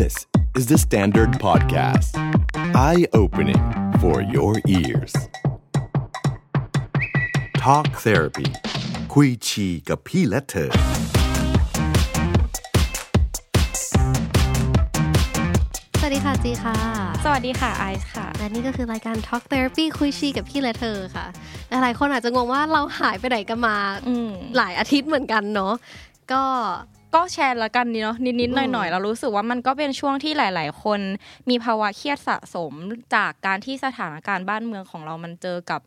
This is the Standard Podcast. Eye opening for your ears. Talk Therapy คุยชีกับพี่และเธอ สวัสดีค่ะจีค่ะ สวัสดีค่ะไอซ์ค่ะ และนี่ก็คือรายการ Talk Therapy คุยชีกับพี่และเธอค่ะ หลายๆคนอาจจะงงว่าเราหายไปไหนกันมาอืมหลายอาทิตย์เหมือนกันเนาะก็ ก็แชร์ละกันนี่เนาะนิดๆหน่อยๆเรารู้สึกว่ามันก็เป็นช่วงที่หลาย ๆ คน มีภาวะเครียดสะสมจากการที่สถานการณ์บ้านเมืองของเรามันเจอกับ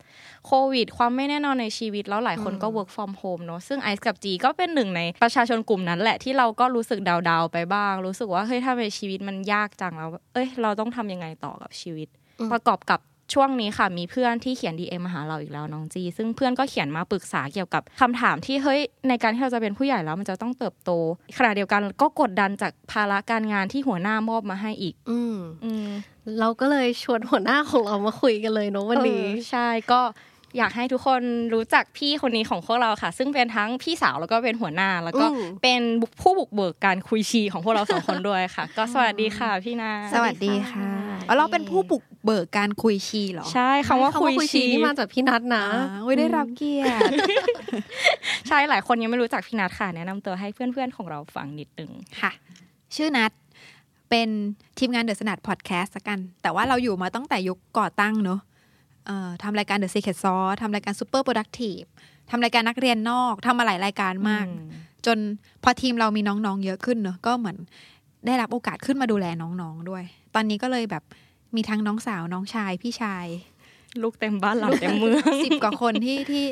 โควิด ความไม่แน่นอนในชีวิต แล้วหลายคนก็ work from home เนาะซึ่งไอซ์กับจีก็เป็นหนึ่งในประชาชนกลุ่มนั้นแหละที่เราก็รู้สึกดาวๆไปบ้าง รู้สึกว่าเฮ้ยถ้าในชีวิตมันยากจังแล้ว เอ้ยเราต้องทำยังไงต่อกับชีวิต ประกอบกับ ช่วงนี้ค่ะมีเพื่อนที่เขียน DM มาหาเราอีกแล้วน้องจี ซึ่งเพื่อนก็เขียนมาปรึกษาเกี่ยวกับคำถามที่เฮ้ยในการที่เราจะเป็นผู้ใหญ่แล้วมันจะต้องเติบโตขณะเดียวกันก็กดดันจากภาระการงานที่หัวหน้ามอบมาให้อีก อืมอืมเราก็เลยชวนหัวหน้าของเรามาคุยกันเลยเนาะวันนี้เออใช่ก็ อยากให้ทุกคนรู้จักพี่คนนี้ของพวกเราค่ะ ซึ่งเป็นทั้งพี่สาวแล้วก็เป็นหัวหน้า แล้วก็อืมเป็นผู้บุกเบิกการคุยชีของพวกเราสองคนด้วยค่ะ ก็สวัสดีค่ะพี่นาสวัสดีค่ะสวัสดีค่ะอ๋อเราเป็นผู้บุกเบิกการคุยชีเหรอใช่คำว่าคำคุว่ายคุยชีชีนี่มาจากพี่นัทนะอ่าโอ้ยได้รับเกียรติใช่หลายคนยังไม่รู้จักพี่นัทค่ะ แนะนำตัวให้เพื่อนๆของเราฟังนิดนึงค่ะ ชื่อนัทเป็นทีมงานเดอะสนัดพอดแคสต์กัน แต่ว่าเราอยู่มาตั้งแต่ยุคก่อตั้งเนอะเอ่อ ทำรายการ The Secret Sauce ทำรายการ Super Productive ทำรายการนักเรียนนอกทำมาหลายรายการมากอืมจนพอทีมเรามีน้องๆ เยอะขึ้นเนอะก็เหมือนได้รับโอกาสขึ้นมาดูแลน้องๆด้วย ตอนนี้ก็เลยแบบมีทั้งน้องสาวน้องชายพี่ชาย ลูกเต็มบ้านหลานเต็มเมืองสิบกว่าคนที่ที่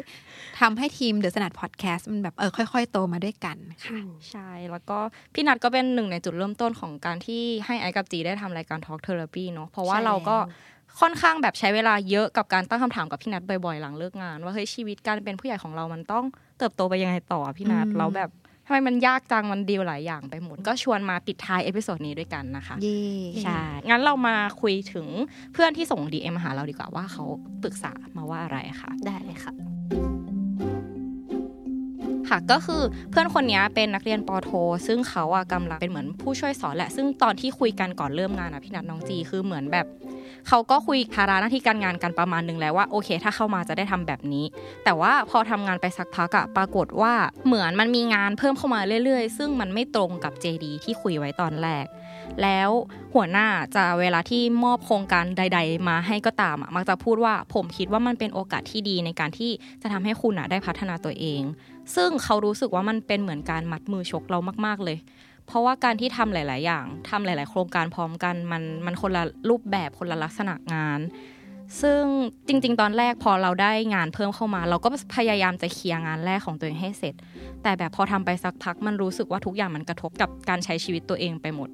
ทำให้ทีม THE STANDARD PODCAST มันแบบเออค่อยๆ โตมาด้วยกันค่ะใช่แล้วก็พี่นัทก็เป็นหนึ่งในจุดเริ่มต้นของการที่ให้ไอซ์กับจีได้ทำรายการ Talk Therapy เนาะเพราะว่าใช่เราก็แล้ว ค่อนข้างแบบใช้เวลาเยอะกับการตั้งคำถามกับพี่นัทบ่อยๆ หลังเลิกงาน ว่าเฮ้ยชีวิตการเป็นผู้ใหญ่ของเรามันต้องเติบโตไปยังไงต่ออะพี่นัทอืมแล้วแบบทำไมมันยากจังมันดีลหลายอย่างไปหมด ก็ชวนมาปิดท้าย episode นี้ด้วยกันนะคะเย่ใช่งั้นเรามาคุยถึงเพื่อนที่ส่ง DM มาหาเราดีกว่าว่าเขาปรึกษามาว่าอะไรค่ะ ได้เลยค่ะค่ะก็คือเพื่อนคนนี้เป็นนักเรียนปอโท ซึ่งเขาอะกำลังเป็นเหมือนผู้ช่วยสอนแหละ ซึ่งตอนที่คุยกันก่อนเริ่มงานอะพี่นัทน้องจีคือเหมือนแบบ เขาก็คุยภาระหน้าที่การงานกันประมาณหนึ่งแล้วว่าโอเค ถ้าเข้ามาจะได้ทำแบบนี้ แต่ว่าพอทำงานไปสักพักอะปรากฏว่าเหมือนมันมีงานเพิ่มเข้ามาเรื่อยๆ ซึ่งมันไม่ตรงกับ JD ที่คุยไว้ตอนแรก แล้วหัวหน้าจะเวลาที่มอบโครงการใด ๆ มาให้ก็ตามมักจะพูดว่าผมคิดว่ามันเป็นโอกาสที่ดีในการที่จะทำให้คุณอะได้พัฒนาตัวเอง ซึ่งเขารู้สึกว่ามันเป็นเหมือนการมัดมือชกเรามาก ๆเลย เพราะว่าการที่ทำหลาย ๆ อย่างทำหลาย ๆ โครงการพร้อมกันมันมันคนละรูปแบบคนละลักษณะงาน ซึ่งจริง ๆ ตอนแรกพอเราได้งานเพิ่มเข้ามา เราก็พยายามจะเคลียร์งานแรกของตัวเองให้เสร็จ แต่แบบพอทำไปสักพักมันรู้สึกว่าทุกอย่างมันกระทบกับการใช้ชีวิตตัวเองไปหมด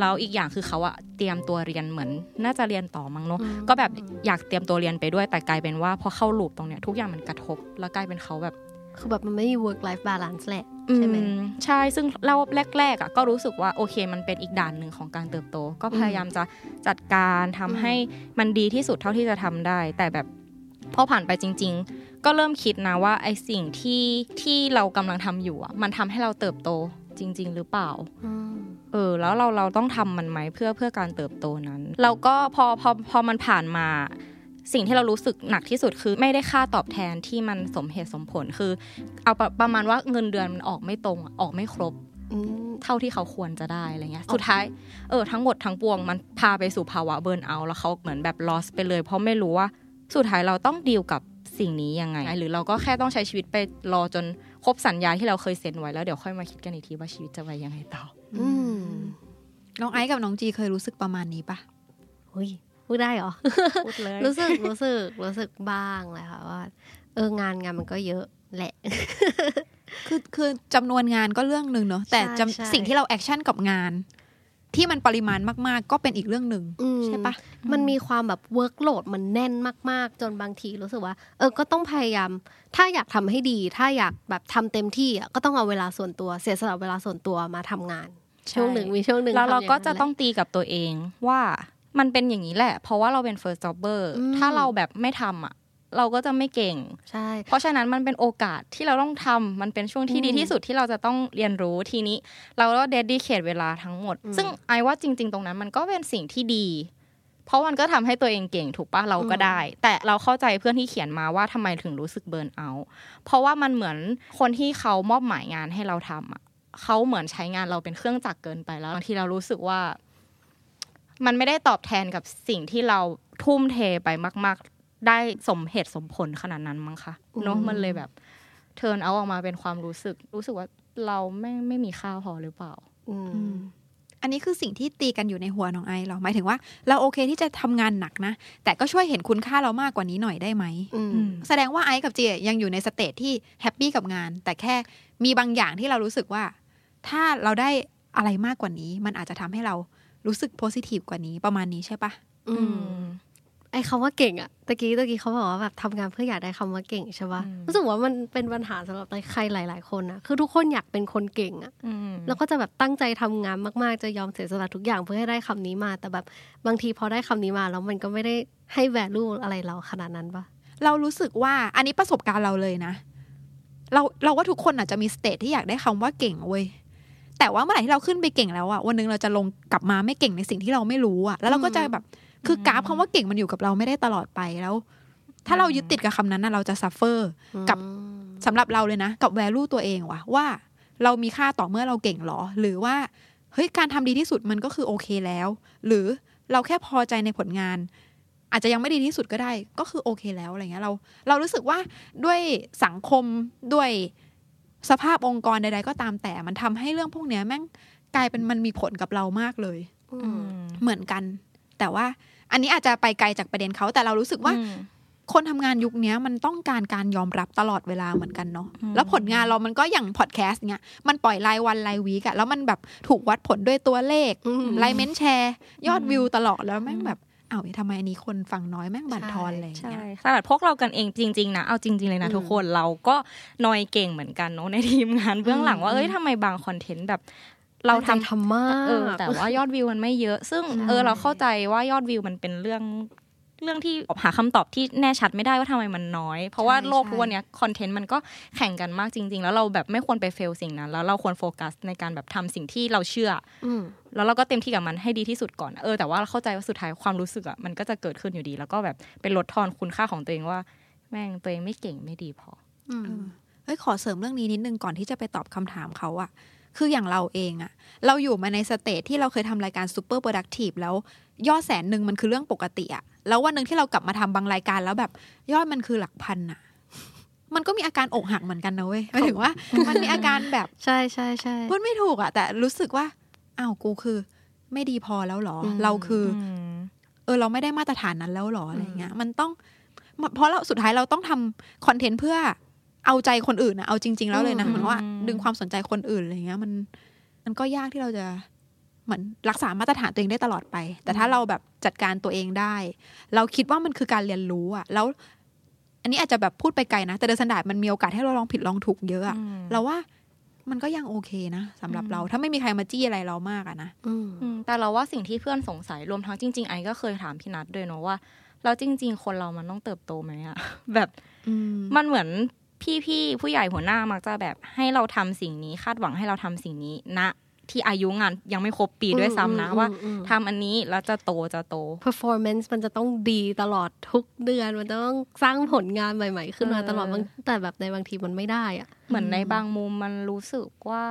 แล้วอีกอย่างคือเขาอะเตรียมตัวเรียนเหมือน น่าจะเรียนต่อมั้งเนาะอืมก็แบบอยากเตรียมตัวเรียนไปด้วยแต่กลายเป็นว่าพอเข้าลูปตรงเนี้ยทุกอย่างมันกระทบ แล้วกลายเป็นเขาแบบคือแบบมันไม่มี work life balance แหละ ใช่ไหมอืมใช่ซึ่งเราแรกๆอะก็รู้สึกว่าโอเค มันเป็นอีกด่านหนึ่งของการเติบโต ก็พยายามจะจัดการทำให้มันดีที่สุดเท่าที่จะทำได้ แต่แบบพอผ่านไปจริง ๆ ก็เริ่มคิดนะว่าไอสิ่งที่ที่เรากำลังทำอยู่อะมันทำให้เราเติบโตจริง ๆ หรือเปล่าอืมเออแล้วเราเราต้องทำมันไหมเพื่อเพื่อการเติบโตนั้น เราก็พอพอพอมันผ่านมา สิ่งที่เรารู้สึกหนักที่สุดคือไม่ได้ค่าตอบแทนที่มันสมเหตุสมผลคือ เอาประประมาณว่าเงินเดือนมันออกไม่ตรงอะออกไม่ครบอืมเท่าที่เขาควรจะได้อะไรเงี้ย สุดท้ายเออทั้งหมดทั้งปวงมันพาไปสู่ภาวะเบิร์นเอาท์แล้วเขาเหมือนแบบ loss ไปเลย เพราะไม่รู้ว่าสุดท้ายเราต้องดีลกับสิ่งนี้ยังไง หรือเราก็แค่ต้องใช้ชีวิตไปรอจนครบสัญญาที่เราเคยเซ็นไว้แล้วเดี๋ยวค่อยมาคิดกันอีกทีว่าชีวิตจะไปยังไงต่อ อืมน้องไอซ์กับน้องจีเคยรู้สึกประมาณนี้ปะอุ้ย พูดได้เหรอพูดเลยรู้สึกรู้สึกรู้สึกบ้างเลยค่ะว่า เอองานงานมันก็เยอะแหละ คือคือจำนวนงานก็เรื่องหนึ่งเนอะแต่ใช่จำใช่สิ่งที่เรา action กับงาน ที่มันปริมาณมาก ๆ ก็เป็นอีกเรื่องหนึ่งอืมใช่ปะมันมีความแบบ workload มันแน่นมาก ๆ จนบางทีรู้สึกว่า เออก็ต้องพยายาม ถ้าอยากทำให้ดี ถ้าอยากแบบทำเต็มที่อะก็ต้องเอาเวลาส่วนตัว เสียสละเวลาส่วนตัวมาทำงานใช่ช่วงหนึ่งมีช่วงหนึ่งแล้วเราทำอย่งก็นั้นจะแหลต้องตีกับตัวเองว่า มันเป็นอย่างนี้แหละ เพราะว่าเราเป็น first jobber อืมถ้าเราแบบไม่ทำอะ เราก็จะไม่เก่งใช่ เพราะฉะนั้นมันเป็นโอกาสที่เราต้องทำมันเป็นช่วงที่อืมดีที่สุดที่เราจะต้องเรียนรู้ทีนี้ เราก็เดดิเคทเวลาทั้งหมดอืมซึ่งไอว่าจริง ๆ ตรงนั้นมันก็เป็นสิ่งที่ดี เพราะมันก็ทำให้ตัวเองเก่งถูกปะเราก็ได้ แต่เราเข้าใจเพื่อนที่เขียนมาว่าทำไมถึงรู้สึกเบิร์นเอาท์เพราะว่ามันเหมือนคนที่เขามอบหมายงานให้เราทำอะเขาเหมือนใช้งานเราเป็นเครื่องจักรเกินไปแล้วบางทีเรารู้สึกว่า มันไม่ได้ตอบแทนกับสิ่งที่เราทุ่มเทไปมาก ๆ ได้สมเหตุสมผลขนาดนั้นมั้งคะเนาะอืมมันเลยแบบturn out ออกมาเป็นความรู้สึก รู้สึกว่าเราไม่ไม่มีค่าพอหรือเปล่าอืมอืมอันนี้คือสิ่งที่ตีกันอยู่ในหัวน้องไอซ์เหรอหมายถึงว่า เราโอเคที่จะทำงานหนักนะ แต่ก็ช่วยเห็นคุณค่าเรามากกว่านี้หน่อยได้ไหมอืมอืมแสดงว่าไอซ์กับจียังอยู่ใน stage ที่ happy กับงาน แต่แค่มีบางอย่างที่เรารู้สึกว่า ถ้าเราได้อะไรมากกว่านี้ มันอาจจะทำให้เรา รู้สึก positive กว่านี้ประมาณนี้ใช่ปะอืมไอ้คำว่าเก่งอะตะกี้ตะกี้เขาบอกว่าแบบทำงานเพื่ออยากได้คำว่าเก่งใช่ปะอืมรู้สึกว่ามันเป็นปัญหาสำหรับใครหลาย ๆ คนอะคือทุกคนอยากเป็นคนเก่งอะอืมแล้วก็จะแบบตั้งใจทำงานมาก ๆ จะยอมเสียสละทุกอย่างเพื่อให้ได้คำนี้มา แต่แบบบางทีพอได้คำนี้มาแล้วมันก็ไม่ได้ให้ value อะไรเราขนาดนั้นปะเรารู้สึกว่าอันนี้ประสบการณ์เราเลยนะ เราเราว่าทุกคนอาจจะมี stage ที่อยากได้คำว่าเก่งเว้ย แต่ว่าเมื่อไหร่ที่เราขึ้นไปเก่งแล้วอะวันหนึงเราจะลงกลับมาไม่เก่งในสิ่งที่เราไม่รู้อะแล้วเราก็จะแบบคือกราฟคำว่าเก่งมันอยู่กับเราไม่ได้ตลอดไปแล้ว ถ้าเรายึดติดกับคำนั้นนะเราจะ suffer กับอืมสำหรับเราเลยนะ กับ value ตัวเองว่ะว่า เรามีค่าต่อเมื่อเราเก่งหรอ หรือว่าเฮ้ยการทำดีที่สุดมันก็คือโอเคแล้ว หรือเราแค่พอใจในผลงาน อาจจะยังไม่ดีที่สุดก็ได้ ก็คือโอเคแล้วอะไรเงี้ยเรา เรารู้สึกว่าด้วยสังคมด้วย สภาพองค์กรใด ๆ ก็ตามแต่มันทำให้เรื่องพวกเนี้ยแม่งกลายเป็นมันมีผลกับเรามากเลยอือืมมเหมือนกัน แต่ว่า อันนี้อาจจะไปไกลจากประเด็นเขาแต่เรารู้สึกว่าอืมคนทำงานยุคเนี้ยมันต้องการการยอมรับตลอดเวลาเหมือนกันเนาะอืมแล้วผลงานเรามันก็อย่างพอดแคสต์เนี้ยมันปล่อยรายวันรายวีกอะแล้วมันแบบถูกวัดผลด้วยตัวเลขอืมไลค์เมนแชร์ ยอดวิวตลอดแล้วแม่งแบบ อ้าวทำไมอันนี้คนฟังน้อยแม่งบั่นทอนอะไรอย่างใช่เงี้ยขนาดพวกเรากันเองจริง ๆ นะ เอาจริง ๆ เลยนะ ทุกคนเราก็นอยเก่งเหมือนกันเนาะในทีมงานเบื้องหลังว่าเอ้ยทำไมบางคอนเทนต์แบบเราทำตั้งใจทำมากเออแต่ว่ายอดวิวมันไม่เยอะ ซึ่งเออเราเข้าใจว่ายอดวิวมันเป็นเรื่อง เรื่องที่หาคำตอบที่แน่ชัดไม่ได้ว่าทำไมมันน้อย เพราะว่าใช่โลกใช่ทุกวันเนี้ยคอนเทนต์มันก็แข่งกันมากจริง ๆ แล้วเราแบบไม่ควรไป fail สิ่งนั้น แล้วเราควรโฟกัสในการแบบทำสิ่งที่เราเชื่ออืมแล้วเราก็เต็มที่กับมันให้ดีที่สุดก่อนเออแต่ว่าเข้าใจว่าสุดท้ายความรู้สึกอะมันก็จะเกิดขึ้นอยู่ดี แล้วก็แบบเป็นลดทอนคุณค่าของตัวเองว่า แม่งตัวเองไม่เก่งไม่ดีพออืมเออเฮ้ยขอเสริมเรื่องนี้นิดนึงก่อนที่จะไปตอบคำถามเขาอะ คืออย่างเราเองอะเราอยู่มาใน stage ที่เราเคยทำรายการ super productive แล้วยอดแสนหนึ่งมันคือเรื่องปกติอะแล้ววันหนึ่งที่เรากลับมาทำบางรายการแล้วแบบยอดมันคือหลักพันอะมันก็มีอาการอกหักเหมือนกันนะเว้ยหมายถึงว่า มันมีอาการแบบใช่ใช่ใช่พูดไม่ถูกอะแต่รู้สึกว่าอ้าวกูคือ ไม่ดีพอแล้วเหรออมเราคืออืมเออ เราไม่ได้มาตรฐานนั้นแล้วหรออะไรเงี้ย มันต้อง เพราะเราสุดท้ายเราต้องทำคอนเทนต์เพื่อ เอาใจคนอื่นนะเอาจริง ๆ แล้วเลยนะอืมเหมือนว่าดึงความสนใจคนอื่นอะไรเงี้ย มันมันก็ยากที่เราจะเหมือนรักษามาตรฐานตัวเองได้ตลอดไป แต่ถ้าเราแบบจัดการตัวเองได้ เราคิดว่ามันคือการเรียนรู้อะแล้ว อันนี้อาจจะแบบพูดไปไกลนะ แต่ The Standard มันมีโอกาสให้เราลองผิดลองถูกเยอะอะอืมเราว่ามันก็ยังโอเคนะสำหรับเราถ้าไม่มีใครมาจี้อะไรเรามากอะนะอืมอืมแต่เราว่าสิ่งที่เพื่อนสงสัยรวมทั้งจริง ๆ ไอซ์ก็เคยถามพี่นัทด้วยเนอะว่าแล้วจริง ๆ คนเรามันต้องเติบโตไหมอะแบบอืมมันเหมือน พี่ๆผู้ใหญ่หัวหน้ามักจะแบบให้เราทำสิ่งนี้ คาดหวังให้เราทำสิ่งนี้ณที่อายุงานยังไม่ครบปีด้วยซ้ำนะอืมว่าอืมทำอันนี้แล้วจะโตจะโต performance มันจะต้องดีตลอดทุกเดือนมันจะต้องสร้างผลงานใหม่ ๆ ขึ้นมาเออตลอดบางแต่แบบในบางทีมันไม่ได้อะเหมือนในบางมุมมันรู้สึกว่า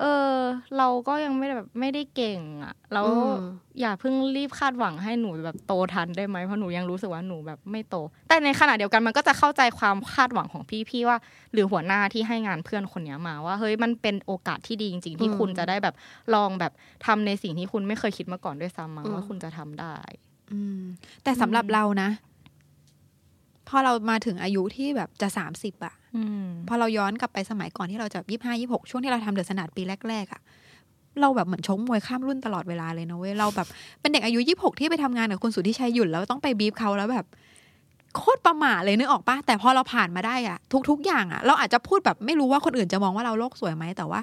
เออ เราก็ยังไม่ได้แบบไม่ได้เก่งอะแล้วอืมอย่าเพิ่งรีบคาดหวังให้หนูแบบโตทันได้ไหมเพราะหนูยังรู้สึกว่าหนูแบบไม่โต แต่ในขณะเดียวกันมันก็จะเข้าใจความคาดหวังของพี่ๆว่า หรือหัวหน้าที่ให้งานเพื่อนคนเนี้ยมาว่าเฮ้ยมันเป็นโอกาสที่ดีจริง ๆ ที่อืมคุณจะได้แบบลองแบบทำในสิ่งที่คุณไม่เคยคิดมาก่อนด้วยซ้ำมั้งอืมว่าคุณจะทำได้ อืม แต่สำหรับเรานะพอเรามาถึงอายุที่แบบจะสามสิบอะอืม พอเราย้อนกลับไปสมัยก่อนที่เราจะยี่ห้ายี่หกช่วงที่เราทำเดอะสนาดปีแรกๆอะเราแบบเหมือนชกมวยข้ามรุ่นตลอดเวลาเลยนะเว้ยเราแบบเป็นเด็กอายุยี่หกที่ไปทำงานกับคุณสุทธิชัยหยุ่นแล้วต้องไปบีบเขาแล้วแบบโคตรประหม่าเลยนึกออกปะแต่พอเราผ่านมาได้อะทุก ๆ อย่างอะเราอาจจะพูดแบบไม่รู้ว่าคนอื่นจะมองว่าเราโลกสวยไหมแต่ว่า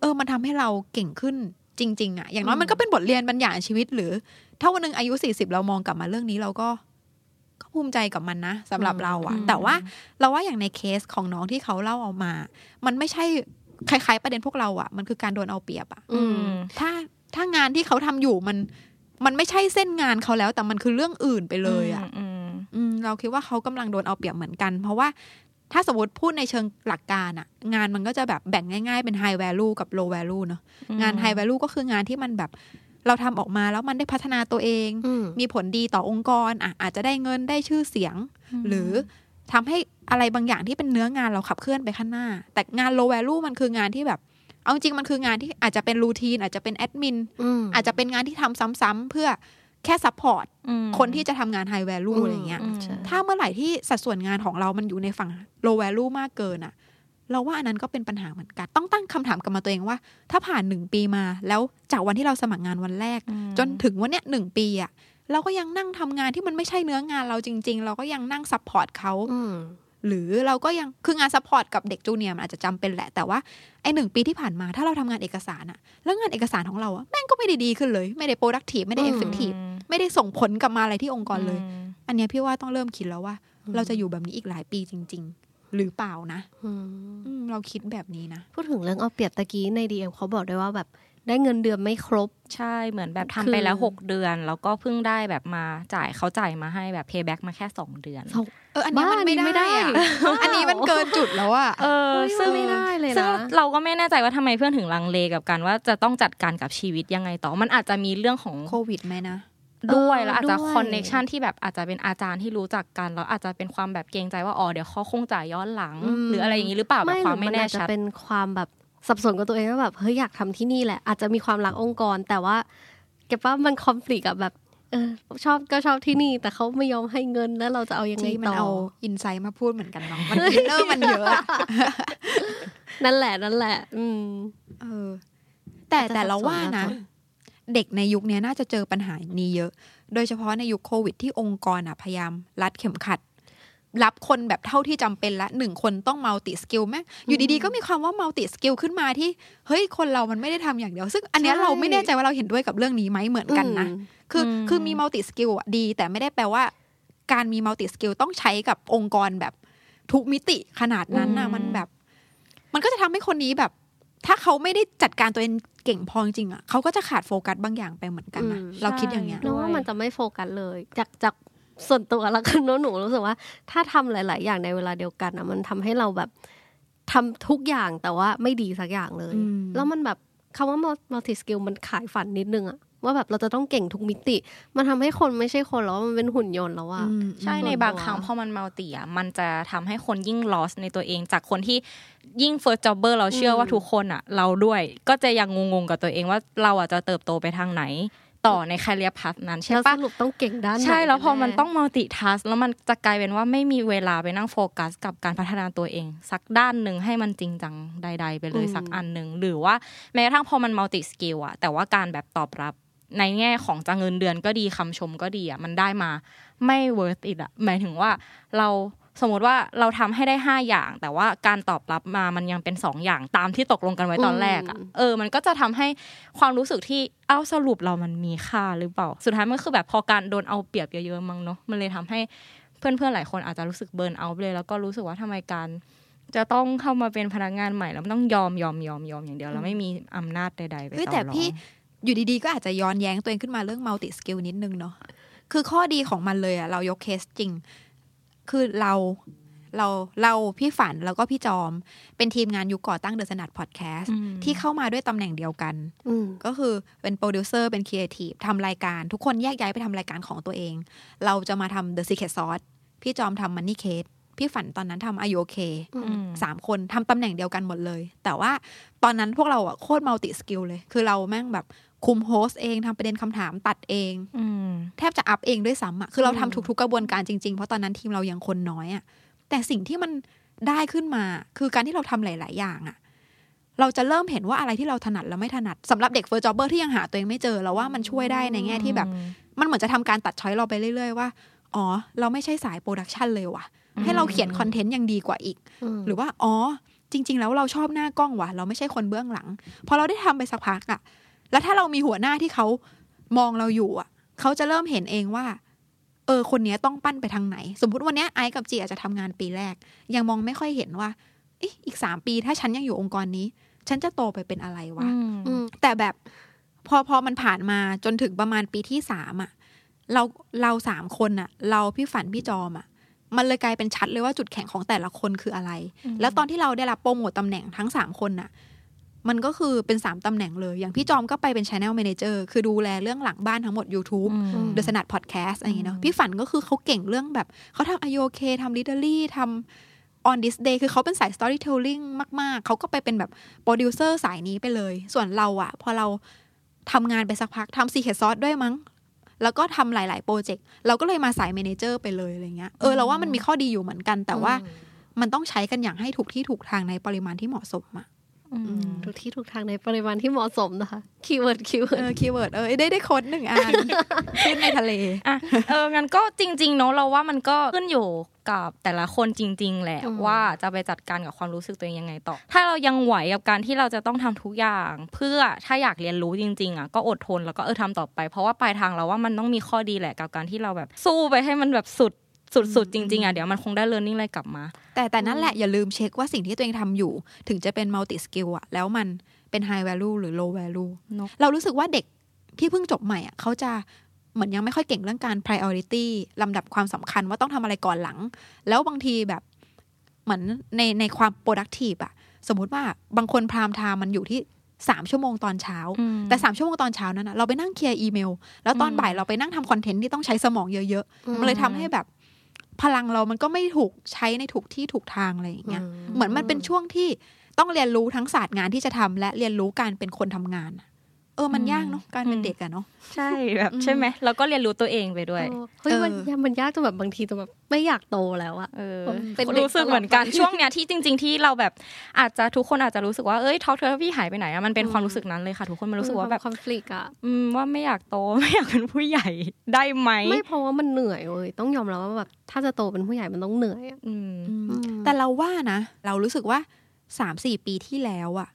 เออ มันทำให้เราเก่งขึ้นจริง ๆอะอย่างน้อยมันก็เป็นบทเรียนบางอย่างชีวิตหรือ ถ้าวันหนึงอายุสี่สิบเรามองกลับมาเรื่องนี้เราก็ ก็ภูมิใจกับมันนะสำหรับอืมเราอะอืมแต่ว่าเราว่าอย่างในเคสของน้องที่เขาเล่าออกมา มันไม่ใช่คล้ายๆประเด็นพวกเราอะมันคือการโดนเอาเปรียบอะอืมถ้าถ้างานที่เขาทำอยู่มัน มันไม่ใช่เส้นงานเขาแล้ว แต่มันคือเรื่องอื่นไปเลยอะอืมอืมเราคิดว่าเขากำลังโดนเอาเปรียบเหมือนกัน เพราะว่าถ้าสมมติพูดในเชิงหลักการอะงานมันก็จะแบบแบ่งง่ายๆ เป็น high value กับ low value เนอะอืมงาน high value ก็คืองานที่มันแบบ เราทำออกมาแล้วมันได้พัฒนาตัวเองอืมมีผลดีต่อองค์กรอะอาจจะได้เงินได้ชื่อเสียง หรือทำให้อะไรบางอย่างที่เป็นเนื้องานเราขับเคลื่อนไปข้างหน้า แต่งาน low value มันคืองานที่แบบ เอาจริงๆมันคืองานที่อาจจะเป็น routine อาจจะเป็นแอดมินอืมอาจจะเป็นงานที่ทำซ้ำๆเพื่อแค่ support อืมคนที่จะทำงาน high value อืมอะไรเงี้ยอืมใช่ถ้าเมื่อไหร่ที่สัดส่วนงานของเรามันอยู่ในฝั่ง low value มากเกินอะ เราว่าอันนั้นก็เป็นปัญหาเหมือนกัน ต้องตั้งคำถามกับมาตัวเองว่า ถ้าผ่านหนึ่งปีมา แล้วจากวันที่เราสมัครงานวันแรกอืมจนถึงวันเนี้ยหนึ่งปีอะเราก็ยังนั่งทำงานที่มันไม่ใช่เนื้องานเราจริง ๆ เราก็ยังนั่ง support เขาอืมหรือเราก็ยังคืองาน support กับเด็ก junior มันอาจจะจำเป็นแหละ แต่ว่าไอหนึ่งปีที่ผ่านมาถ้าเราทำงานเอกสารอะแล้วงานเอกสารของเราอะแม่งก็ไม่ได้ดีขึ้นเลย ไม่ได้ productive ไม่ได้อืม effective ไม่ได้ส่งผลกลับมาอะไรที่องค์กรเลยอืมอันเนี้ยพี่ว่าต้องเริ่มคิดแล้วว่า เราจะอยู่แบบนี้อีกหลายปีจริง ๆ หรือเปล่านะอืมอืมเราคิดแบบนี้นะ พูดถึงเรื่องเอาเปรียบตะกี้ใน DM เขาบอกด้วยว่าแบบได้เงินเดือนไม่ครบใช่เหมือนแบบคือทำไปแล้วหกเดือน แล้วก็เพิ่งได้แบบมาจ่ายเขาจ่ายมาให้แบบ payback มาแค่สองเดือนสองเอออันเนี้ยบ้ามันไม่อันนี้ไม่ได้ได้อะอันนี้มันเกินจุดแล้วอะเออเฮ้ยซึ่งไม่ได้เลยนะซึ่งเราก็ไม่แน่ใจว่าทำไมเพื่อนถึงลังเลกับการว่าจะต้องจัดการกับชีวิตยังไงต่อมันอาจจะมีเรื่องของโควิดไหมนะ ด้วยเออแล้วอาจจะด้วยคอนเน็ชันที่แบบอาจจะเป็นอาจารย์ที่รู้จักกันแล้วอาจจะเป็นความแบบเกรงใจว่าอ๋อเดี๋ยวเขาคงจ่ายย้อนหลัง หรืออะไรอย่างนี้หรือเปล่าแบบความไม่แน่อาจจะชัดเป็นความแบบสับสนกับตัวเองว่าแบบเฮ้ยอยากทำที่นี่แหละอาจจะมีความรักองค์กร แต่ว่าเก็บว่ามันคอนฟ lict กับแบบเออชอบก็ชอบที่นี่ แต่เขาไม่ยอมให้เงินแล้วเราจะเอายังไงที่มันต่อเอา insightมาพูดเหมือนกันเนาะมัน inner มันเยอะอะนั่นแหละนั่นแหละ อืมเออ แต่อาจจะแต่เราสับสนว่านะมากกว่า เด็กในยุคนี้น่าจะเจอปัญหานี้เยอะ โดยเฉพาะในยุคโควิดที่องค์กรอะพยายามรัดเข็มขัด รับคนแบบเท่าที่จำเป็นละหนึ่งคนต้อง multi-skill แม่งอยู่ดีๆ ก็มีความว่า multi-skill ขึ้นมาที่ เฮ้ย คนเรามันไม่ได้ทำอย่างเดียว ซึ่งอันเนี้ยใช่เราไม่แน่ใจว่าเราเห็นด้วยกับเรื่องนี้ไหมเหมือนกันนะอืมคืออมคือมี multi-skill อะดี แต่ไม่ได้แปลว่า การมี multi-skill ต้องใช้กับองค์กรแบบทุกมิติขนาดนั้นนะอืมมันแบบ มันก็จะทำให้คนนี้แบบ ถ้าเขาไม่ได้จัดการตัวเองเก่งพอจริงๆอะเขาก็จะขาดโฟกัสบางอย่างไปเหมือนกันนะอืมเราคิดอย่างเงี้ยนึกว่ามันจะไม่โฟกัสเลย จากจากส่วนตัวแล้วกันเนอะหนูรู้สึกว่า ถ้าทำหลาย ๆ อย่างในเวลาเดียวกันอะมันทำให้เราแบบทำทุกอย่างแต่ว่าไม่ดีสักอย่างเลยอืมแล้วมันแบบคำว่า multi skill มันขายฝันนิดนึงอะ ว่าแบบเราจะต้องเก่งทุกมิติ มันทำให้คนไม่ใช่คนแล้วมันเป็นหุ่นยนต์แล้วอะอืมใช่ส่วนในบางตัวครั้งพอมันมัลติอะมันจะทำให้คนยิ่ง loss ในตัวเองจากคนที่ยิ่ง first jobber เราเชื่อว่าทุกคนอะเราด้วยก็จะยังงงๆกับตัวเองว่าเราอะจะเติบโตไปทางไหนต่อใน career path นั้นใช่แล้วสปะรุปต้องเก่งด้านไหนใช่แล้วพอมันแต้อง multitask แล้วมันจะกลายเป็นว่าไม่มีเวลาไปนั่งโฟกัส กับการพัฒนาตัวเอง สักด้านหนึ่งให้มันจริงจังใด ๆ ไปเลยสักอันหนึ่งหรือว่าแม้กระทั่งพอมัน multi skill อะแต่ว่าการแบบตอบรับ ในแง่ของจะเงินเดือนก็ดีคำชมก็ดีอะมันได้มาไม่ worth it อะหมายถึงว่าเราสมมติว่าเราทำให้ได้ห้าอย่าง แต่ว่าการตอบรับมามันยังเป็นสองอย่างตามที่ตกลงกันไว้ตอนแรกอะเออมันก็จะทำให้ความรู้สึกที่เอ้าสรุปเรามันมีค่าหรือเปล่า สุดท้ายมันคือแบบพอการโดนเอาเปรียบเยอะๆมั้งเนาะมันเลยทำให้เพื่อนๆหลายคนอาจจะรู้สึกเบิร์นเอาท์เลย แล้วก็รู้สึกว่าทำไมการจะต้องเข้ามาเป็นพนักงานใหม่แล้วมันต้องยอมยอมยอมยอมอย่างเดียวแล้วไม่มีอำนาจใดๆไปเฮ้ยต่อแต่รองพี่ อยู่ดีๆ ก็อาจจะย้อนแย้งตัวเองขึ้นมาเรื่อง multi-skillนิดนึงเนาะคือข้อดีของมันเลยอะเรายกเคสจริง คือเราเราเราพี่ฝันแล้วก็พี่จอม เป็นทีมงานยุคก่อตั้ง The Standard Podcast อืมที่เข้ามาด้วยตำแหน่งเดียวกันอืมก็คือเป็นโปรดิวเซอร์เป็นครีเอทีฟทำรายการ ทุกคนแยกย้ายไปทำรายการของตัวเอง เราจะมาทำ The Secret Sauce พี่จอมทำ Money Case พี่ฝันตอนนั้นทำ R U OK อืมอืมสามคนทำตำแหน่งเดียวกันหมดเลย แต่ว่าตอนนั้นพวกเราอะโคตร multi-skill เลย คือเราแม่งแบบ คุม host เองทำประเด็นคำถามตัดเองอืมแทบจะอัพเองด้วยซ้ำอะคือเราอืมทำทุกๆกระบวนการจริงๆ เพราะตอนนั้นทีมเรายังคนน้อยอะแต่สิ่งที่มันได้ขึ้นมา คือการที่เราทำหลาย ๆ อย่างอะเราจะเริ่มเห็นว่าอะไรที่เราถนัดและไม่ถนัดสำหรับเด็ก first jobber ที่ยังหาตัวเองไม่เจอเราว่ามันช่วยได้ในแง่ที่แบบ มันเหมือนจะทำการตัด choice เราไปเรื่อย ๆ ว่าอ๋อ เราไม่ใช่สาย production เลยว่ะ ให้เราเขียนคอนเทนต์ยังดีกว่าอีกมหรือว่าอ๋อจริง ๆ แล้วเราชอบหน้ากล้องว่ะ เราไม่ใช่คนเบื้องหลัง พอเราได้ทำไปสักพักอะ แล้วถ้าเรามีหัวหน้าที่เขามองเราอยู่อะเขาจะเริ่มเห็นเองว่า เออ คนเนี้ยต้องปั้นไปทางไหน สมมุติวันเนี้ยไอซ์กับจีอาจจะทำงานปีแรก ยังมองไม่ค่อยเห็นว่าเอ๊ะอีกสามปีถ้าฉันยังอยู่องค์กรนี้ ฉันจะโตไปเป็นอะไรวะอืมแต่แบบพอพอมันผ่านมาจนถึงประมาณปีที่สามอะ เราเราสามคนอะ เราพี่ฝันพี่จอมอะ มันเลยกลายเป็นชัดเลยว่าจุดแข็งของแต่ละคนคืออะไร แล้วตอนที่เราได้รับโปรโมตตำแหน่งทั้งสามคนน่ะ มันก็คือเป็นสามตำแหน่งเลย อย่างพี่จอมก็ไปเป็น Channel Manager คือดูแลเรื่องหลังบ้านทั้งหมด YouTube อืมเดอะสนัดพอดแคสต์อะไรอย่างเงี้ยเนาะอืมพี่ฝันก็คือเขาเก่งเรื่องแบบเขาทำ IOK ทำ Literally ทำ On This Day คือเขาเป็นสาย Storytelling มาก ๆ เขาก็ไปเป็นแบบโปรดิวเซอร์สายนี้ไปเลย ส่วนเราอะพอเราทำงานไปสักพักทำ Secret Sauce ด้วยมั้ง แล้วก็ทำหลาย ๆ โปรเจกต์ เราก็เลยมาสาย Manager ไปเลยอะไรเงี้ย เออเราว่ามันมีข้อดีอยู่เหมือนกัน แต่ว่ามันต้องใช้กันอย่างให้ถูกที่ถูกทางในปริมาณที่เหมาะสมอะอืม ทุกที่ทุกทางในปริมาณที่เหมาะสมนะคะ keyword keyword อ๋อ keyword เออได้ได้ quote หนึ่งอันขึ้นในทะเลอะเอองั้นก็จริง ๆ เนอะเราว่ามันก็ขึ้นอยู่กับแต่ละคนจริง ๆ แหละว่าจะไปจัดการกับความรู้สึกตัวเองยังไงต่อ ถ้าเรายังไหวกับการที่เราจะต้องทำทุกอย่าง เพื่อถ้าอยากเรียนรู้จริง ๆอะก็อดทนแล้วก็เออทำต่อไป เพราะว่าปลายทางเราว่ามันต้องมีข้อดีแหละกับการที่เราแบบสู้ไปให้มันแบบสุด สุดๆ จริงๆอะเดี๋ยวมันคงได้ learning อะไรกลับมา แต่แต่นั่นแหละอย่าลืมเช็คว่าสิ่งที่ตัวเองทำอยู่ ถึงจะเป็น multi skill อะแล้วมันเป็น high value หรือ low value เนอะเรารู้สึกว่าเด็กที่เพิ่งจบใหม่อะเขาจะเหมือนยังไม่ค่อยเก่งเรื่องการ priority ลำดับความสำคัญว่าต้องทำอะไรก่อนหลัง แล้วบางทีแบบเหมือนในในความ productive อะสมมุติว่าบางคน prime time มันอยู่ที่สามชั่วโมงตอนเช้าอืมแต่สามชั่วโมงตอนเช้านั้นนะเราไปนั่งเคลียร์อีเมล แล้วตอนอืมบ่ายเราไปนั่งทำคอนเทนต์ที่ต้องใช้สมองเยอะๆ มันเลยทำให้แบบ พลังเรามันก็ไม่ถูกใช้ในถูกที่ถูกทางอะไรอย่างเงี้ยเหมือนมันเป็นช่วงที่ต้องเรียนรู้ทั้งศาสตร์งานที่จะทำและเรียนรู้การเป็นคนทำงานอะ เออมันยากเนาะการเป็นเด็กอะเนาะใช่แบบใช่ไหมแล้วก็เรียนรู้ตัวเองไปด้วยเออเฮ้ยมันเออยากมันยากจนแบบบางทีจนแบบไม่อยากโตแล้วอะเออเป็นเด็กรู้สึกเหมือนกันตลอดไปช่วงเนี้ยที่จริง ๆ ที่เราแบบอาจจะทุกคนอาจจะรู้สึกว่าเอ้ยท็อกเทอร์พี่หายไปไหนอะมันเป็นความรู้สึกนั้นเลยค่ะ ทุกคนมันรู้สึกว่าแบบคอนฟ lict อะอืมว่าไม่อยากโตไม่อยากเป็นผู้ใหญ่ได้ไหมไม่เพราะว่ามันเหนื่อยเว้ยต้องยอมรับว่าแบบถ้าจะโตเป็นผู้ใหญ่มันต้องเหนื่อยอะอืมแต่เราว่านะ เรารู้สึกว่าสามสี่ปีที่แล้วอะ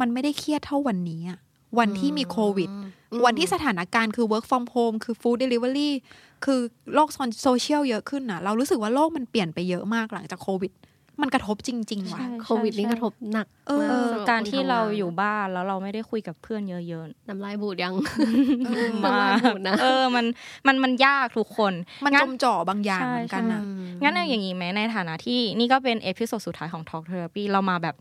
มันไม่ได้เครียดเท่าวันนี้อะ วันที่มีโควิดอืมวันที่สถานการณ์คือ work from home คือ food delivery คือโลกโซเชียลเยอะขึ้นอะเรารู้สึกว่าโลกมันเปลี่ยนไปเยอะมากหลังจากโควิด มันกระทบจริง ๆ ว่ะใช่โควิดนี่กระทบหนักเออมเออสำหบการที่คนทำงนเราอยู่บ้านแล้วเราไม่ได้คุยกับเพื่อนเยอะน้ำลายบูดยังๆน้ำลายบูดนะเออมันมันมันยากทุกคน มันงั้จมจ่อบางอย่างเหมือนกันอะงั้นเอาอย่างนี้ไหมในฐานะที่นี่ก็เป็น episode สุดท้ายของ Talk Therapy เรามาแบบ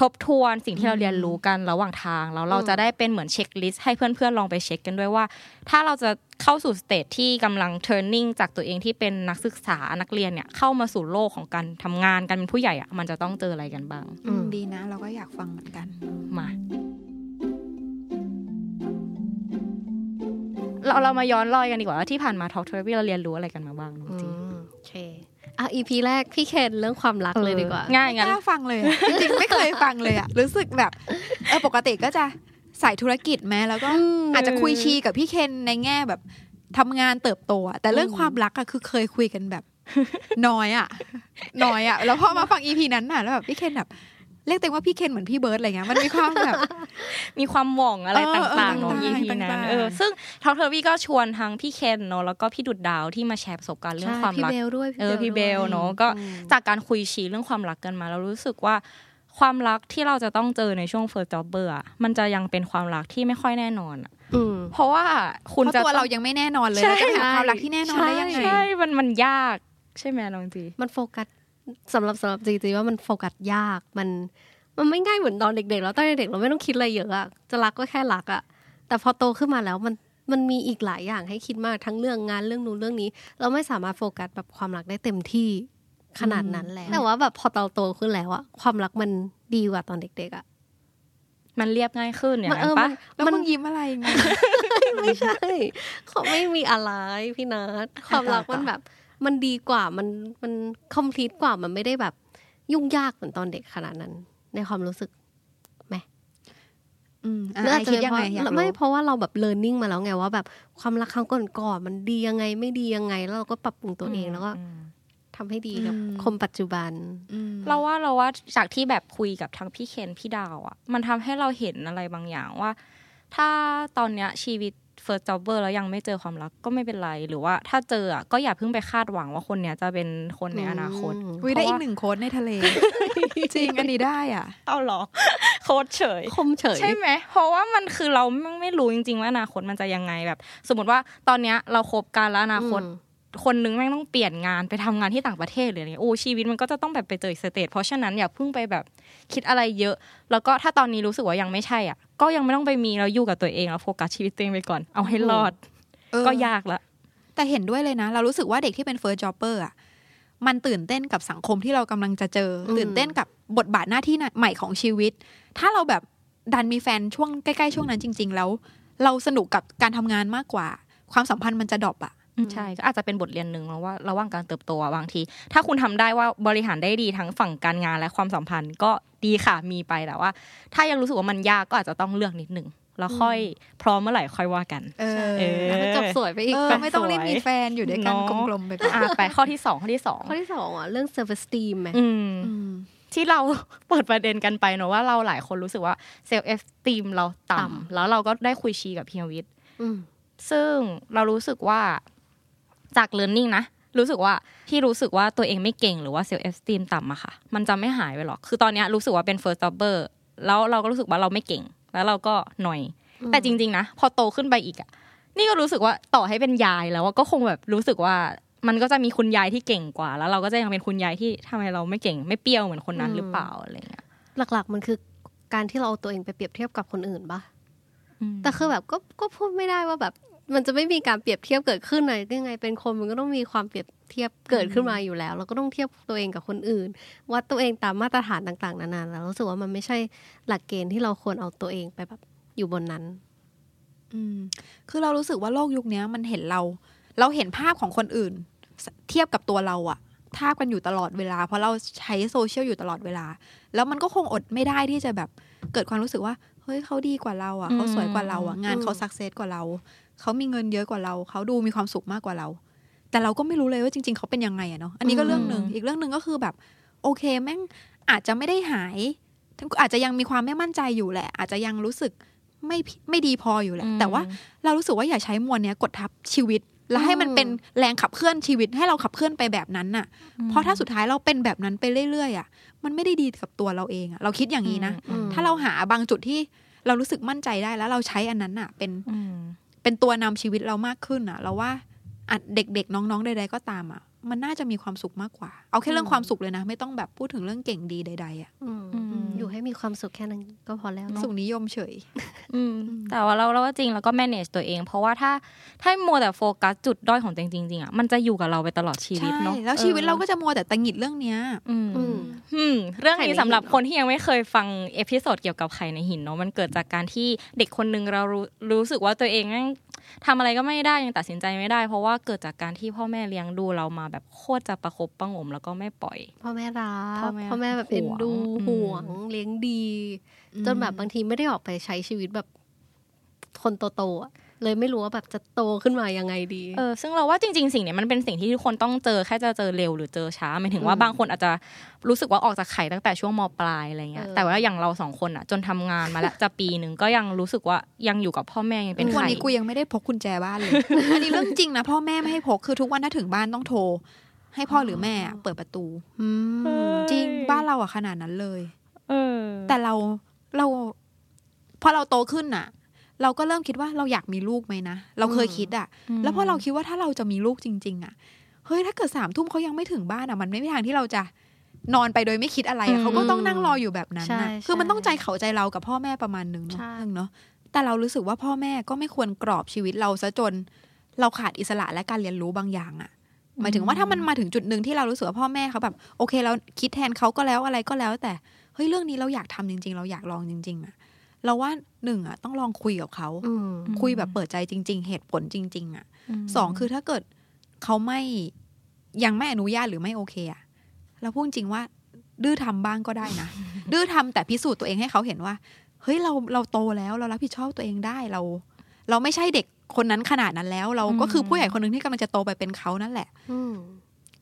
ทบทวนสิ่งที่เราเรียนรู้กันระหว่างทางแล้วเราจะได้เป็นเหมือน checklist ให้เพื่อนๆลองไปเช็คกันด้วยว่า ถ้าเราจะเข้าสู่ stage ที่กำลัง turning จากตัวเองที่เป็นนักศึกษานักเรียนเนี่ยเข้ามาสู่โลกของการทำงานการเป็นผู้ใหญ่อะมันจะต้องเจออะไรกันบ้างอืมดีนะ เราก็อยากฟังเหมือนกันมาเราเรามาย้อนรอยกันดีกว่าว่าที่ผ่านมา Talk Therapy เราเรียนรู้อะไรกันมาบ้างน้องอืจีมโอเค อะ EP แรกพี่เคนเรื่องความรักเลยดีกว่า ง่ายไม่งั้นกล้าฟังเลยอะจริงๆไม่เคยฟังเลยอะรู้สึกแบบเออปกติก็จะใส่ธุรกิจแม้แล้วก็อืมอาจจะคุยชีกับพี่เคนในแง่แบบทำงานเติบโตอะแต่เรื่องความรักอะคือเคยคุยกันแบบน้อยอะน้อยอะแล้วพอมาฟังอีพีนั้นน่ะแล้วแบบพี่เคนแบบ เรียกตัวเองว่าพี่เคนเหมือนพี่เบิร์ดอะไรเงี้ยมันมีความแบบมีความหว่องอะไรเออต่างๆเออเนาะ EP ต่างๆนั้นเออซึ่ง Talk Therapy ก็ชวนทั้งพี่เคนเนาะแล้วก็พี่ดุดดาวที่มาแชร์ประสบการณ์เรื่องความพี่รักเบลด้วยเออพี่เบลด้วยเนาะก็อืมจากการคุยชี้เรื่องความรักกันมาเรารู้สึกว่าความรักที่เราจะต้องเจอในช่วง first jobber อะมันจะยังเป็นความรักที่ไม่ค่อยแน่นอนอะอืมเพราะว่าคุณเพราะจะตัวเราต้องยังไม่แน่นอนเลยใช่แล้วจะไปหาความรักที่แน่นอนได้ยังไงใช่มันมันยากใช่ไหมน้องจีมันโฟกัส สำหรับสำหรับจีจีว่ามันโฟกัสยากมันมันไม่ง่ายเหมือนตอนเด็กๆแล้วตอนเด็กๆเราไม่ต้องคิดอะไรเยอะอะจะรักก็แค่รักอะแต่พอโตขึ้นมาแล้วมันมันมีอีกหลายอย่างให้คิดมากทั้งเรื่องงานเรื่องนู้นเรื่องนี้ เราไม่สามารถโฟกัสแบบความรักได้เต็มที่ขนาดนั้นแล้วแต่ว่าแบบพอเราโตขึ้นแล้วอะความรักมันดีกว่าตอนเด็กๆอะมันเรียบง่ายขึ้นอย่างมันนั้เอนอปะมันแล้วมันมึงยิ้มอะไรไงไม่ใช่เขาไม่มีอะไรพี่นัทความรักมันแบบ มันดีกว่ามันมันคอมพลีทกว่ามันไม่ได้แบบ ยุ่งยากเหมือนตอนเด็กขนาดนั้น ในความรู้สึกอืมอะหรืออาจไอจะคิดเป็นยังเพไงราะอยากรู้ไม่เพราะว่าเราแบบเรียนรู้มาแล้วไงว่าแบบความรักครั้งก่อนๆมันดียังไงไม่ดียังไง แล้วเราก็ปรับปรุงตัวเองแล้วก็อืมทำให้ดีกับอืมคนปัจจุบันอืมเราว่าเราว่าจากที่แบบคุยกับทั้งพี่เคนพี่ดาวอะ่ะ มันทำให้เราเห็นอะไรบางอย่างว่า ถ้าตอนเนี้ยชีวิต first jobber แล้วยังไม่เจอความรักก็ไม่เป็นไร หรือว่าถ้าเจออะก็อย่าเพิ่งไปคาดหวังว่าคนเนี้ยจะเป็นคนในอนาคตอืมอุ้ยได้อีกหนึ่ง quote ในทะเล จริงอันนี้ได้อะ เอาหรอ quote เฉยคมเฉย ใช่ไหม เพราะว่ามันคือเราไม่ไม่รู้จริง ๆ ว่าอนาคตมันจะยังไงแบบ สมมติว่าตอนเนี้ยเราคบกันแล้วอนาคตอืม คนนึงแม่งต้องเปลี่ยนงานไปทำงานที่ต่างประเทศหรืออะไรเงี้ยโอ้ชีวิตมันก็จะต้องแบบไปเจออีก stage เพราะฉะนั้นอย่าเพิ่งไปแบบคิดอะไรเยอะ แล้วก็ถ้าตอนนี้รู้สึกว่ายังไม่ใช่อะ ก็ยังไม่ต้องไปมีแล้วอยู่กับตัวเองแล้วโฟกัสชีวิตตัวเองไปก่อนเอาให้รอดเออก็ยากละ แต่เห็นด้วยเลยนะ เรารู้สึกว่าเด็กที่เป็น first jobber อะมันตื่นเต้นกับสังคมที่เรากำลังจะเจออมตื่นเต้นกับบทบาทหน้าที่ใหม่ของชีวิต ถ้าเราแบบดันมีแฟนช่วงใกล้ๆช่วงนั้นจริง ๆ แล้ว เราสนุกกับการทำงานมากกว่า ความสัมพันธ์มันจะดรอปอะ ใช่ก็อาจจะเป็นบทเรียนหนึ่งแล้วว่าระหว่างการเติบโตอะบางที ถ้าคุณทำได้ว่าบริหารได้ดีทั้งฝั่งการงานและความสัมพันธ์ก็ดีค่ะมีไปแต่ว่า ถ้ายังรู้สึกว่ามันยากก็อาจจะต้องเลือกนิดหนึ่งแล้วค่อยพร้อมเมื่อไหร่ค่อยว่ากัน เออเออแล้วก็จบสวยไปอีกเออแบบไม่ต้องรีบสวยมีแฟนอยู่ด้วยกันเนาะกลมๆไปก่อนอะไปข้อที่สองข้อที่สองข้อที่สองอะเรื่อง self esteem ไหมอืมอืมที่เราเปิดประเด็นกันไปเนอะว่าเราหลายคนรู้สึกว่า self esteem เราต่ำแล้วเราก็ได้คุยชีกับเฮียวิทย์อืมซึ่งเรารู้สึกว่า จาก learning นะรู้สึกว่าที่รู้สึกว่าตัวเองไม่เก่งหรือว่า self esteem ต่ำอะค่ะ มันจะไม่หายไปหรอก คือตอนเนี้ยรู้สึกว่าเป็น first jobber แล้วเราก็รู้สึกว่าเราไม่เก่ง แล้วเราก็หน่อย แต่จริง ๆ นะ พอโตขึ้นไปอีกอะนี่ก็รู้สึกว่าต่อให้เป็นยายแล้วอะก็คงแบบรู้สึกว่ามันก็จะมีคุณยายที่เก่งกว่า แล้วเราก็จะยังเป็นคุณยายที่ทำไมเราไม่เก่งไม่เปรี้ยวเหมือนคนนั้นหรือเปล่าอะไรเงี้ยหลักๆมันคือการที่เราเอาตัวเองไปเปรียบเทียบกับคนอื่นปะอืมแต่คือแบบก็ก็พูดไม่ได้ว่าแบบ มันจะไม่มีการเปรียบเทียบเกิดขึ้นเลยยังไงเป็นคนมันก็ต้องมีความเปรียบเทียบเกิดขึ้นมาอยู่แล้ว เราก็ต้องเทียบตัวเองกับคนอื่น วัดตัวเองตามมาตรฐานต่างๆนานาแล้วรู้สึกว่ามันไม่ใช่หลักเกณฑ์ที่เราควรเอาตัวเองไปแบบอยู่บนนั้น อืม คือเรารู้สึกว่าโลกยุคเนี้ยมันเห็นเรา เราเห็นภาพของคนอื่น เทียบกับตัวเราอะทาบกันอยู่ตลอดเวลา เพราะเราใช้โซเชียลอยู่ตลอดเวลา แล้วมันก็คงอดไม่ได้ที่จะแบบเกิดความรู้สึกว่าเฮ้ยเขาดีกว่าเราอะเขาสวยกว่าเราอะงานเขาสักเซสกว่าเรา เขามีเงินเยอะกว่าเรา เขาดูมีความสุขมากกว่าเรา แต่เราก็ไม่รู้เลยว่าจริง ๆ เขาเป็นยังไงอะเนาะอันนี้ก็เรื่องหนึ่งอีกเรื่องหนึ่งก็คือแบบ โอเคแม่งอาจจะไม่ได้หายอาจจะยังมีความไม่มั่นใจอยู่แหละ อาจจะยังรู้สึกไม่ไม่ดีพออยู่แหละ แต่ว่าเรารู้สึกว่าอย่าใช้มวลเนี้ยกดทับชีวิต แล้วให้มันเป็นแรงขับเคลื่อนชีวิตให้เราขับเคลื่อนไปแบบนั้นน่ะ เพราะถ้าสุดท้ายเราเป็นแบบนั้นไปเรื่อยๆอะ มันไม่ได้ดีกับตัวเราเองอะ เราคิดอย่างนี้นะอืมถ้าเราหาบางจุดที่เรารู้สึกมั่นใจได้แล้วเราใช้อันนั้นน่ะ เป็นอืม เป็นตัวนำชีวิตเรามากขึ้นอะเราว่าเด็กๆน้องๆใดๆก็ตามอะ มันน่าจะมีความสุขมากกว่า เอาแค่เรื่องความสุขเลยนะ ไม่ต้องแบบพูดถึงเรื่องเก่งดีใด ๆอะอืมอืมอยู่ให้มีความสุขแค่นั้นก็พอแล้วเนอะสุขนิยมเฉยอืมแต่ว่าเราเราว่าจริงแล้วก็ manage ตัวเอง เพราะว่าถ้าถ้ามัวแต่โฟกัสจุดด้อยของตัวเองจริงๆอะมันจะอยู่กับเราไปตลอดชีวิตใช่เนาะแล้วชีวิตเราก็จะมัวแต่ตังหงิดเรื่องเนี้ยอืมอืมอืมเรื่องนี้ไข่ในหินสำหรับคนที่ยังไม่เคยฟังepisode เกี่ยวกับไข่ในหินเนาะมันเกิดจากการที่เด็กคนหนึ่งเรารู้รู้สึกว่าตัวเองแม่ง ทำอะไรก็ไม่ได้ยังตัดสินใจไม่ได้ เพราะว่าเกิดจากการที่พ่อแม่เลี้ยงดูเรามาแบบโคตรจะประคบประหงมแล้วก็ไม่ปล่อย พ่อแม่รักพ่อแม่พ่อแม่แบบเอ็นดูห่วงห่วงเลี้ยงดี จนแบบบางทีไม่ได้ออกไปใช้ชีวิตแบบคนโตๆอะ เลยไม่รู้ว่าแบบจะโตขึ้นมายังไงดี เออซึ่งเราว่าจริง ๆ สิ่งเนี้ยมันเป็นสิ่งที่ทุกคนต้องเจอแค่จะเจอเร็วหรือเจอช้าหมายถึงว่าอืมบางคนอาจจะรู้สึกว่าออกจากไข่ตั้งแต่ช่วงมปลายอะไรเงี้ยเออแต่ว่าอย่างเราสองคนอะ จนทำงานมาแล้วจะปีหนึ่งก็ยังรู้สึกว่ายังอยู่กับพ่อแม่ยังเป็นวันไข่นี้กูยังไม่ได้พกกุญแจบ้านเลยอันนี้เรื่องจริงนะพ่อแม่ไม่ให้พกคือทุกวันถ้าถึงบ้านต้องโทร ให้พ่อหรือแม่เปิดประตูอืมเออจริงบ้านเราอะขนาดนั้นเลย เออ แต่เราเราพอเราโตขึ้นน่ะ เราก็เริ่มคิดว่าเราอยากมีลูกไหมนะ เราเคยคิดอะแล้วพอเราคิดว่าถ้าเราจะมีลูกจริง ๆอะเฮ้ยถ้าเกิดสามทุ่มเขายังไม่ถึงบ้านอะมันไม่มีทางที่เราจะนอนไปโดยไม่คิดอะไรอะเขาก็ต้องนั่งรออยู่แบบนั้นใช่นะคือมันต้องใจเขาใจเรากับพ่อแม่ประมาณหนึ่งเนาะใช่เนาะแต่เรารู้สึกว่าพ่อแม่ก็ไม่ควรกรอบชีวิตเราซะจน เราขาดอิสระและการเรียนรู้บางอย่างอะหมายถึงว่าถ้ามันมาถึงจุดหนึ่งที่เรารู้สึกว่าพ่อแม่เขาแบบ โอเคเราคิดแทนเขาก็แล้วอะไรก็แล้ว แต่เฮ้ยเรื่องนี้เราอยากทำจริง ๆ เราอยากลองจริง ๆอะ เราว่าหนึ่งอะต้องลองคุยกับเขาอืมคุยแบบเปิดใจจริง ๆ เหตุผลจริง ๆอะสองคือถ้าเกิดเขาไม่ยังไม่อนุญาตหรือไม่โอเคอะเราพูดจริงว่า ดื้อทำบ้างก็ได้นะ ดื้อทำแต่พิสูจน์ตัวเองให้เขาเห็นว่า เฮ้ยเราเราโตแล้วเรารับผิดชอบตัวเองได้เรา เราไม่ใช่เด็กคนนั้นขนาดนั้นแล้ว เราก็คือผู้ใหญ่คนหนึ่งที่กำลังจะโตไปเป็นเขานั่นแหละอืม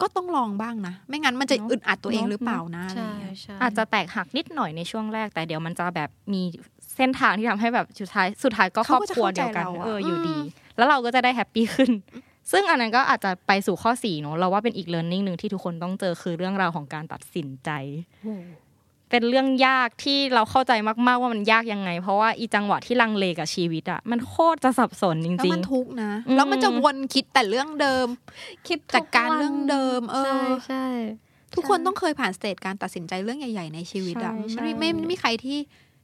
ก็ต้องลองบ้างนะ ไม่งั้นมันจะเนอะอึดอัดตัวเองเนอะหรือเปล่านะอะไรใช่เงี้ยใช่อาจจะแตกหักนิดหน่อยในช่วงแรกแต่เดี๋ยวมันจะแบบมีเซเส้นทางที่ทำให้แบบสุดท้ายสุดท้ายก็ครอบครัวเดียวกันเขาก็จะเข้าใจเราอะเอออยู่ดี แล้วเราก็จะได้ happy ขึ้น ซึ่งอันนั้นก็อาจจะไปสู่ข้อสี่เนอะเราว่าเป็นอีกเรียนรู้หนึ่งที่ทุกคนต้องเจอคือเรื่องราวของการตัดสินใจเป็นเรื่องยากที่เราเข้าใจมาก ๆ ว่ามันยากยังไง เพราะว่าอีจังหวะที่ลังเลกับชีวิตอะมันโคตรจะสับสนจริงแล้วมันทุกข์นะอืมแล้วมันจะวนคิดแต่เรื่องเดิม คิดจัดการเรื่องเดิม เออใช่ใช่ทุกคนต้องเคยผ่าน stage การตัดสินใจเรื่องใหญ่ ๆ ในชีวิตอะใช่ใช่ไม่ไม่ไม่ไม่มีใครที่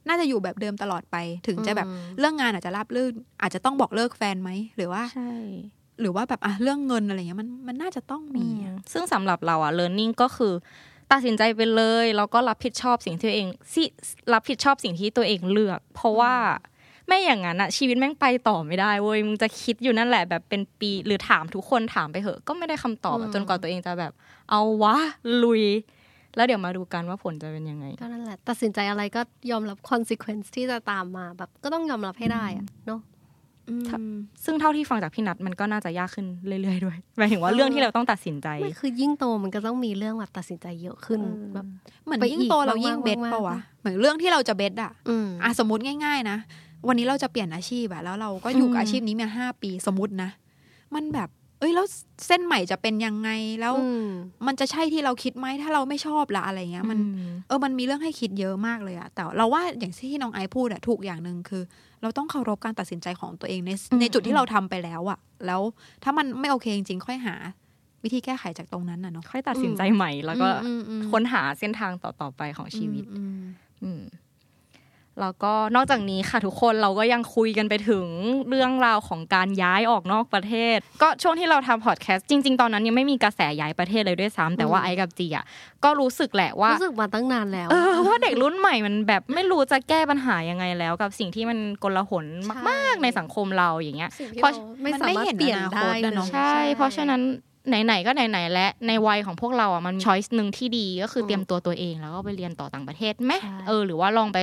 น่าจะอยู่แบบเดิมตลอดไป ถึงจะแบบอืมเรื่องงานอาจจะราบรื่น อาจจะต้องบอกเลิกแฟนไหมหรือว่าๆใช่หรือว่าแบบอะเรื่องเงินอะไรเงี้ยมันมันน่าจะต้องมีอะซึ่งสำหรับเราอะ learning ก็คือ ตัดสินใจไปเลยแล้วก็รับผิดชอบสิ่งที่ตัวเองสิรับผิดชอบสิ่งที่ตัวเองเลือก เพราะว่าไม่อย่างนั้นอะชีวิตแม่งไปต่อไม่ได้เว้ยมึงจะคิดอยู่นั่นแหละแบบเป็นปีหรือถามทุกคนถามไปเหอะ ก็ไม่ได้คำตอบอะอืมจนกว่าตัวเองจะแบบ เอาวะลุย แล้วเดี๋ยวมาดูกันว่าผลจะเป็นยังไง ก็นั่นแหละ ตัดสินใจอะไรก็ยอมรับ consequence ที่จะตามมาแบบก็ต้องยอมรับให้ได้อะเนาะอืมซึ่งเท่าที่ฟังจากพี่นัทมันก็น่าจะยากขึ้นเรื่อยๆด้วยหมายถึงว่าเรื่องที่เราต้องตัดสินใจไม่คือยิ่งโตมันก็ต้องมีเรื่องแบบตัดสินใจเยอะขึ้นเออแบบเหมือนไปยิ่งอีกโตเรามากๆยิ่งเบสมากๆเปล่าวะเหมือนเรื่องที่เราจะเบสอะอืมอะสมมติง่าย ๆ นะวันนี้เราจะเปลี่ยนอาชีพอะแล้วเราก็อยู่กับอืมอาชีพนี้มาห้าปีสมมตินะ มันแบบ เอ้ยแล้วเส้นใหม่จะเป็นยังไงแล้วอืมมันจะใช่ที่เราคิดไหมถ้าเราไม่ชอบละอะไรเงี้ย มันอืเออมันมีเรื่องให้คิดเยอะมากเลยอะแต่เราว่าอย่างที่น้องไอซ์พูดอะถูกอย่างหนึ่งคือ เราต้องเคารพการตัดสินใจของตัวเองในในจุดที่เราทำไปแล้วอะแล้วถ้ามันไม่โอเคจริงๆค่อยหา วิธีแก้ไขจากตรงนั้นน่ะเนาะค่อยตัดสินใจใหม่ แล้วก็อืมอืมอืมค้นหาเส้นทางต่อๆไปของชีวิต อืมอืม แล้วก็นอกจากนี้ค่ะทุกคนเราก็ยังคุยกันไปถึงเรื่องราวของการย้ายออกนอกประเทศ ก็ช่วงที่เราทำพอดแคสต์จริง ๆ ตอนนั้นยังไม่มีกระแสย้ายประเทศเลยด้วยซ้ำแต่ว่าไอ้กับจีอะก็รู้สึกแหละว่ารู้สึกมาตั้งนานแล้วเออว่าเด็กรุ่นใหม่มันแบบไม่รู้จะแก้ปัญหายังไงแล้ว กับสิ่งที่มันกลาหนมาก ๆในสังคมเราอย่างเงี้ยสิ่งที่เพราะเราไม่มันสาไม่มารถเห็นเปลี่ยนอนาคได้ตอะเนอะเลยใช่ เพราะฉะนั้นไหนๆก็ไหนๆและในวัยของพวกเราอะมันมีช้อยส์หนึ่งที่ดีก็คือเตรียมตัวตัวเองแล้วก็ไปเรียนต่อต่างประเทศไหมใช่เออหรือว่าลองไป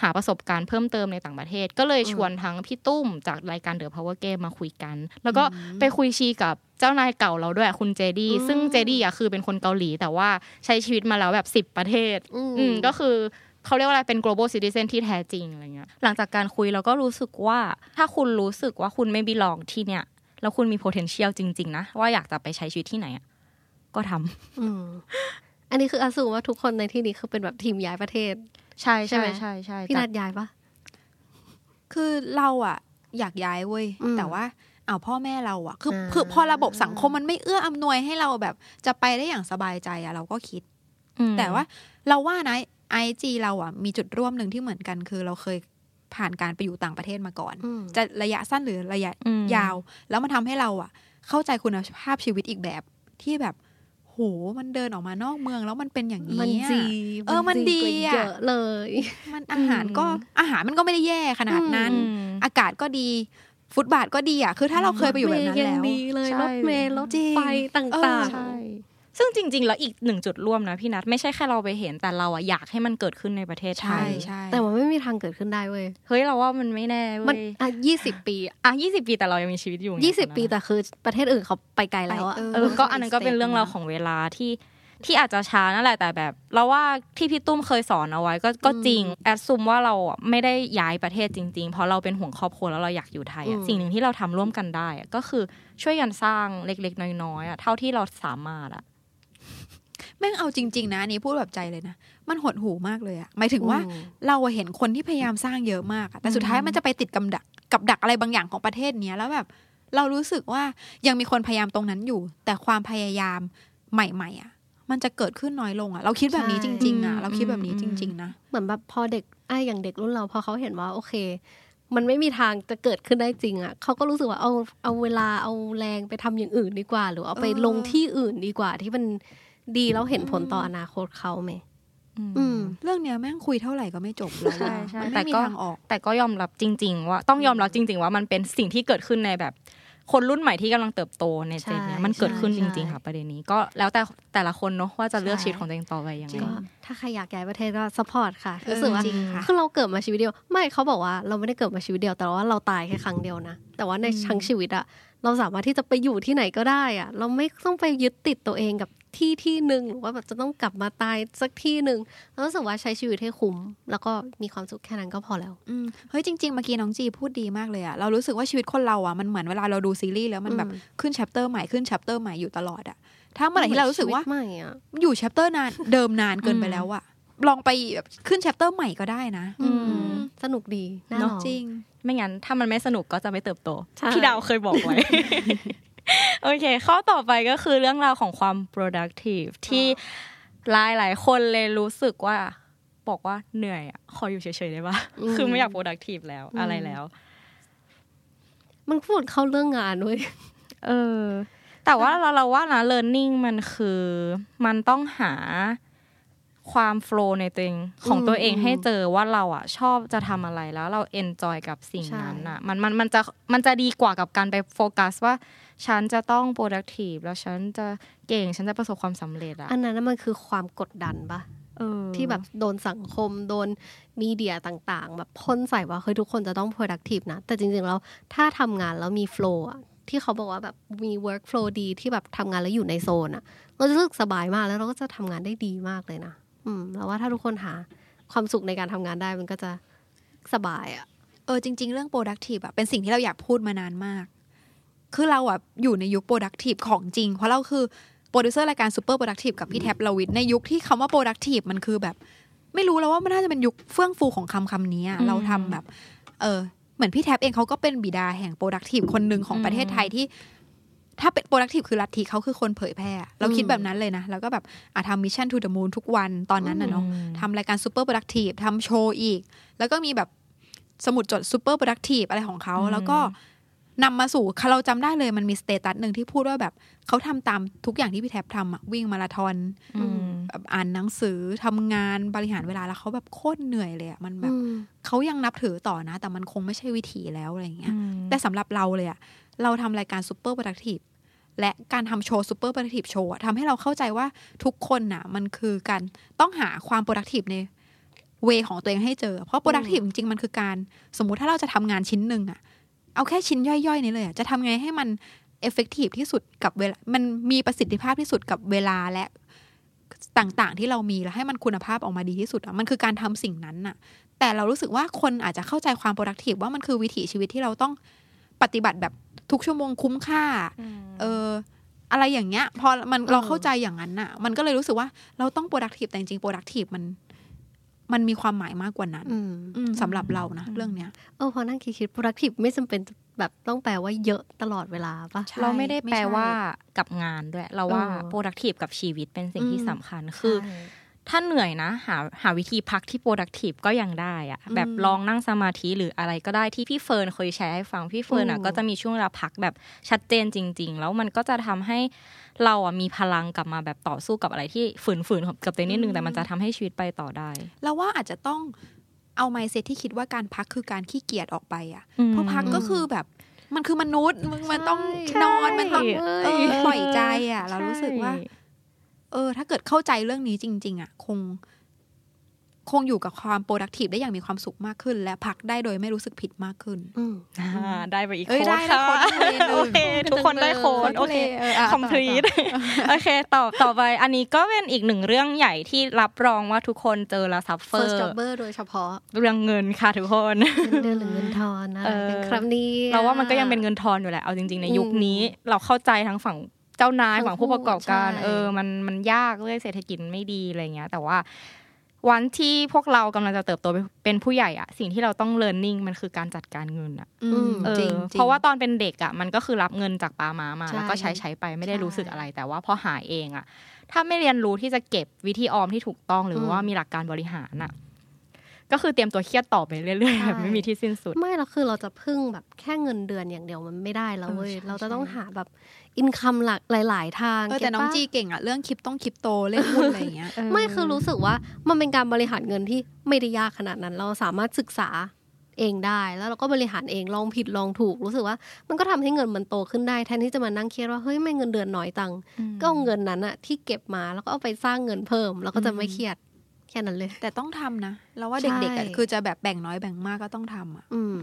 หาประสบการณ์เพิ่มเติมในต่างประเทศ ก็เลยอืมชวนทั้งพี่ตุ้มจากรายการ The Power Game มาคุยกัน แล้วก็ไปคุยชีกับเจ้านายเก่าเราด้วยคุณเจดี้ซึ่งเจดี้อะคือเป็นคนเกาหลี แต่ว่าใช้ชีวิตมาแล้วแบบสิบ10 ประเทศ อืมก็คือเขาเรียกว่าอะไรเป็น global citizen ที่แท้จริงอะไรเงี้ยหลังจากการคุยเราก็รู้สึกว่าถ้าคุณรู้สึกว่าคุณไม่ belong ที่เนี่ยแล้วคุณมี potential จริง ๆ นะ ว่าอยากจะไปใช้ชีวิตที่ไหนอะก็ทำอืมอันนี้คืออาสูว่าทุกคนในที่นี้คือเป็นแบบทีมย้ายประเทศ ใช่ใช่ไหมใช่ใช่พี่แต่นัดย้ายปะคือเราอะอยากย้ายเว้ยอืมแต่ว่าเอาพ่อแม่เราอะคืออ่าคือพอระบบสังคมมันไม่เอื้ออำนวยให้เราแบบจะไปได้อย่างสบายใจอะเราก็คิดอืมแต่ว่าเราว่านะไอจีเราอะมีจุดร่วมหนึ่งที่เหมือนกัน คือเราเคยผ่านการไปอยู่ต่างประเทศมาก่อนอืมจะระยะสั้นหรือระยะอืมยาว แล้วมันทำให้เราอะเข้าใจคุณภาพชีวิตอีกแบบที่แบบโห มันเดินออกมานอกเมืองแล้วมันเป็นอย่างนี้มันอะดีเออมันดีกว่าอะเยอะเลย มันอาหารก็อาหารมันก็ไม่ได้แย่ขนาดนั้นอืมอากาศก็ดีฟุตบาทก็ดีอะคือถ้าเราเคยไปอยู่แบบนั้นรถเมแล้วยังดีเลยใช่รถเมล์รถจริงไฟตเออ่างใช่ ซึ่งจริง ๆ แล้วอีกหนึ่งจุดร่วมนะพี่นัทไม่ใช่แค่เราไปเห็นแต่เราอะอยากให้มันเกิดขึ้นในประเทศไทใช่ยใช่ๆแต่ว่าไม่มีทางเกิดขึ้นได้เว้ยเฮ้ยเราว่ามันไม่แน่มันเว้ยอะยี่สิบปีอะยี่สิบปีแต่เรายังมีชีวิตอยู่ไงยี่สิบตอนนั้นปีแต่คือประเทศอื่นเขาไปไกลแล้วอะเออก็อันนั้นก็เป็นเรื่องราวของเวลาที่ที่อาจจะช้านั่นแหละแต่แบบ เราว่าที่พี่ตุ้มเคยสอนเอาไว้ก็ก็จริงแอดซุมว่าเราอะไม่ได้ย้ายประเทศจริง ๆ เพราะเราเป็นห่วงครอบครัวแล้วเราอยากอยู่ไทยอะอืมสิ่งหนึ่งที่เราทำร่วมกันได้อะก็คือช่วยกันสร้างเล็กๆ น้อยๆอะเท่าที่เราสามารถอะ แม่งเอาจริง ๆ นะอันนี้พูดแบบใจเลยนะ มันหดหูมากเลยอะหมายถึงว่าอืมเราอะเห็นคนที่พยายามสร้างเยอะมากอะแต่สุดท้ายมันจะไปติดกับดักกับดักอะไรบางอย่างของประเทศเนี้ยแล้วแบบเรารู้สึกว่ายังมีคนพยายามตรงนั้นอยู่ แต่ความพยายามใหม่ ๆอะ มันจะเกิดขึ้นน้อยลงอะ เราคิดแบบนี้จริง ๆอะ เราคิดแบบนี้จริง ๆ นะ เหมือนแบบพอเด็กไอ้อย่างเด็กรุ่นเราพอเขาเห็นว่า โอเค มันไม่มีทางจะเกิดขึ้นได้จริงอะเขาก็รู้สึกว่าเอาเอาเวลาเอาแรงไปทำอย่างอื่นดีกว่า หรือเอาไปเออลงที่อื่นดีกว่าที่มัน ดีแล้วเห็นผลต่ออนาคตเขาไหมอืมเรื่องเนี้ยแม่งคุยเท่าไหร่ก็ไม่จบแล้วใช่ใช่มันแต่ไม่มีก็ทางออกแต่ก็ยอมรับจริง ๆ ว่าต้องยอมรับจริง ๆ ว่ามันเป็นสิ่งที่เกิดขึ้นในแบบ คนรุ่นใหม่ที่กำลังเติบโตในเจนเนี้ยใช่มันเกิดขึ้นใช่จริง ๆ ค่ะประเด็นนี้ก็แล้วแต่แต่ละคนเนาะว่าจะเลือกใช่ชีวิตของตัวเองต่อไปยังไงก็ถ้าใครอยากย้ายประเทศก็สปอร์ตค่ะเออรู้สึกว่าจริงค่ะคือเราเกิดมาชีวิตเดียว ไม่เขาบอกว่าเราไม่ได้เกิดมาชีวิตเดียวแต่ว่าเราตายแค่ครั้งเดียวนะแต่ว่าในทั้งชีวิตอะเราสามารถที่จะไปอยู่ที่ไหนก็ได้อะเราไม่ต้องไปยึดติดตัวเองกับ ที่ที่หนึ่งหรือว่าแบบจะต้องกลับมาตายสักที่หนึ่งแล้วรู้สึกว่าใช้ชีวิตให้คุ้ม แล้วก็มีความสุขแค่นั้นก็พอแล้วอืมเฮ้ยจริงๆเมื่อกี้น้องจีพูดดีมากเลยอะเรารู้สึกว่าชีวิตคนเราอะมันเหมือนเวลาเราดูซีรีส์แล้วมันแบบอืมขึ้น chapter ใหม่ขึ้น chapter ใหม่อยู่ตลอดอะถ้าเมื่อไหร่ที่เรารู้สึกว่าชีวิตแม่งอะอยู่ chapter นานเดิมนานเกินไปแล้วอะลองไปแบบขึ้น chapter ใหม่ก็ได้นะอืมสนุกดีน่าลองเนอะจริง ไม่งั้นถ้ามันไม่สนุกก็จะไม่เติบโตใช่พี่ดาวเคยบอกไว้ โอเค ข้อต่อไปก็คือเรื่องราวของความ productive ที่หลายหลายๆคนเลยรู้สึกว่า บอกว่าเหนื่อยอะขออยู่เฉยๆได้ปะคือไม่อยาก productive แล้วอะไรแล้ว มันพูดเข้าเรื่องงานด้วยเออ แต่ว่าเราเราว่านะ learning มันคือ มันต้องหาความ flow ในตัวเองของตัวเองอืมให้เจอว่าเราอะ ชอบจะทำอะไรแล้วเรา enjoy กับสิ่งใช่นั้นอะ มันมันมันจะมันจะดีกว่ากับการไปโฟกัสว่า ฉันจะต้อง productive แล้วฉันจะเก่งฉันจะประสบความสำเร็จอะอันนั้นนะมันคือความกดดันปะเออที่แบบโดนสังคมโดนมีเดียต่าง ๆ แบบพ่นใส่ว่าเฮ้ยทุกคนจะต้อง productive นะ แต่จริงๆแล้วถ้าทำงานแล้วมี flow อะที่เขาบอกว่าแบบมี work flow ดีที่แบบทำงานแล้วอยู่ในโซนอะเราจะรู้สึกสบายมากแล้วเราก็จะทำงานได้ดีมากเลยนะ อืมแล้วว่าถ้าทุกคนหาความสุขในการทำงานได้มันก็จะสบายอะเออจริง ๆ เรื่อง productive อะเป็นสิ่งที่เราอยากพูดมานานมาก คือเราอะอยู่ในยุค productive ของจริง เพราะเราคือโปรดิวเซอร์รายการ super productive กับพี่แท็บลาวิทในยุคที่คำว่า productive มันคือแบบ ไม่รู้แล้วว่ามันน่าจะเป็นยุคเฟื่องฟูของคำคำนี้อะเราทำแบบ เออเหมือนพี่แท็บเองเขาก็เป็นบิดาแห่ง productive คนหนึ่งของประเทศไทยที่ถ้าเป็น productive คือลัทธิเขาคือคนเผยแพร่อะเราคิดแบบนั้นเลยนะ แล้วก็แบบอะทำ mission to the moon ทุกวันตอนนั้นนะเนาะทำรายการ Super Productive ทำโชว์อีก แล้วก็มีแบบสมุดจด Super Productive อะไรของเขาอืมแล้วก็ นำมาสู่เราจำได้เลยมันมีสเตตัสหนึ่งที่พูดว่าแบบเขาทำตามทุกอย่างที่พี่แท็บทำอะวิ่งมาราธอนอืมแบบอ่านหนังสือทำงานบริหารเวลาแล้วเขาแบบโคตรเหนื่อยเลยอะมันแบบอืมเขายังนับถือต่อนะ แต่มันคงไม่ใช่วิธีแล้วอะไรอย่างเงี้ยอืมแต่สำหรับเราเลยอะเราทำรายการ Super Productive และการทำโชว์ Super Productive Show อะทำให้เราเข้าใจว่าทุกคนน่ะ มันคือการต้องหาความ productive ในเวของตัวเองให้เจอ เพราะ productive จริงๆ มันคือการ สมมุติถ้าเราจะทำงานชิ้นหนึ่งอะ เอาแค่ชิ้นย่อยๆนี้เลยอะจะทำไงให้มัน effective ที่สุดกับเวลา มันมีประสิทธิภาพที่สุดกับเวลาและต่างๆที่เรามีแล้วให้มันคุณภาพออกมาดีที่สุดอะมันคือการทำสิ่งนั้นน่ะ แต่เรารู้สึกว่าคนอาจจะเข้าใจความ productive ว่ามันคือวิถีชีวิตที่เราต้องปฏิบัติแบบทุกชั่วโมงคุ้มค่า เออ อะไรอย่างเงี้ย พอมันเออเราเข้าใจอย่างนั้นน่ะ มันก็เลยรู้สึกว่าเราต้อง productive แต่จริงๆ productive มัน มันมีความหมายมากกว่านั้นอืมอืมสำหรับเรานะเรื่องเนี้ยเออพอนั่งคิดคิด productive ไม่จำเป็นแบบต้องแปลว่าเยอะตลอดเวลาปะใช่เราไม่ได้แปลไม่ใช่ว่ากับงานด้วย เราว่าเออ productive กับชีวิตเป็นสิ่งที่อืมสำคัญคือใช่ ถ้าเหนื่อยนะ หาหาวิธีพักที่ productive ก็ยังได้อะอืมแบบลองนั่งสมาธิหรืออะไรก็ได้ที่พี่เฟิร์นเคยแชร์ให้ฟังพี่เฟิร์นอะอืมก็จะมีช่วงเวลาพักแบบชัดเจนจริง ๆ แล้วมันก็จะทำให้เราอะมีพลังกลับมาแบบต่อสู้กับอะไรที่ฝืนๆกับตัวเองนิดนึงแต่มันจะทำให้ชีวิตไปต่อได้เราว่าอาจจะต้องเอา mindset ที่คิดว่าการพักคือการขี้เกียจออกไปอะเพราะพักก็คือแบบมันคือมนุษย์มึงมันต้องใช่นอนมันต้องใช่เออปล่อยใจอะ เรารู้สึกว่า เออ ถ้าเกิดเข้าใจเรื่องนี้จริง ๆอะ คง คงอยู่กับความ productive ได้อย่างมีความสุขมากขึ้น และพักได้โดยไม่รู้สึกผิดมากขึ้นอืมอ่าได้ไปอีกเอ้ย quote ได้ได้ค่ะโค้ดเลยโอเค ทุกคนได้ quote quote โอเคเลยเอออะต่อ complete โอเค ต่อต่อไปอันนี้ก็เป็นอีกหนึ่งเรื่องใหญ่ที่รับรองว่าทุกคนเจอแล้วซัฟเฟอ first ร์ jobber โดยเฉพาะ เรื่องเงินค่ะทุกคนเงินเดือนหรือเงินทอนอะไรเออกันครับนี่เราว่ามันก็ยังเป็นเงินทอนอยู่แหละเอาจริง ๆ ในยุคนี้อืมเราเข้าใจทั้งฝั่ง เจ้านายทั้งฝั่งผู้ประกอบการคู่ใช่เออ มันมันยากเรื่องเศรษฐกิจมันไม่ดีอะไรเงี้ย แต่ว่าวันที่พวกเรากำลังจะเติบโตเป็นเป็นผู้ใหญ่อะสิ่งที่เราต้อง learning มันคือการจัดการเงินอะอืมเออจริงๆเพราะว่าตอนเป็นเด็กอะมันก็คือรับเงินจากป้ามามาใช่แล้วก็ใช้ใช้ไปไม่ได้ใช่รู้สึกอะไร แต่ว่าพอหาเองอะถ้าไม่เรียนรู้ที่จะเก็บวิธีออมที่ถูกต้องหรือว่าอืมมีหลักการบริหารอะก็คือเตรียมตัวเครียดต่อไปเรื่อยๆใช่แบบไม่มีที่สิ้นสุด ไม่เราคือเราจะพึ่งแบบแค่เงินเดือนอย่างเดียวมันไม่ได้แล้วเว้ยเออใช่เราจะต้องใช่หาแบบ อินคัมหลักหลาย ๆ ทางเออแต่เก็ตน้องปะจีเก่งอะเรื่องคริปต้องคริปโตเล่นหุ้นอะไรอย่างเงี้ยไม่คือรู้สึกว่ามันเป็นการบริหารเงินที่ไม่ได้ยากขนาดนั้น เราสามารถศึกษาเองได้ แล้วเราก็บริหารเองลองผิดลองถูก รู้สึกว่า มันก็ทำให้เงินมันโตขึ้นได้แทนที่จะมานั่งเครียดว่าเฮ้ยไม่เงินเดือนน้อยตังก็เอาเงินนั้นอะที่เก็บมาแล้วก็เอาไปสร้างเงินเพิ่ม แล้วก็จะไม่เครียด แค่นั้นเลย แต่ต้องทำนะเราว่าใช่เด็กๆอะคือจะแบบแบ่งน้อยแบ่งมากก็ต้องทำอะอืม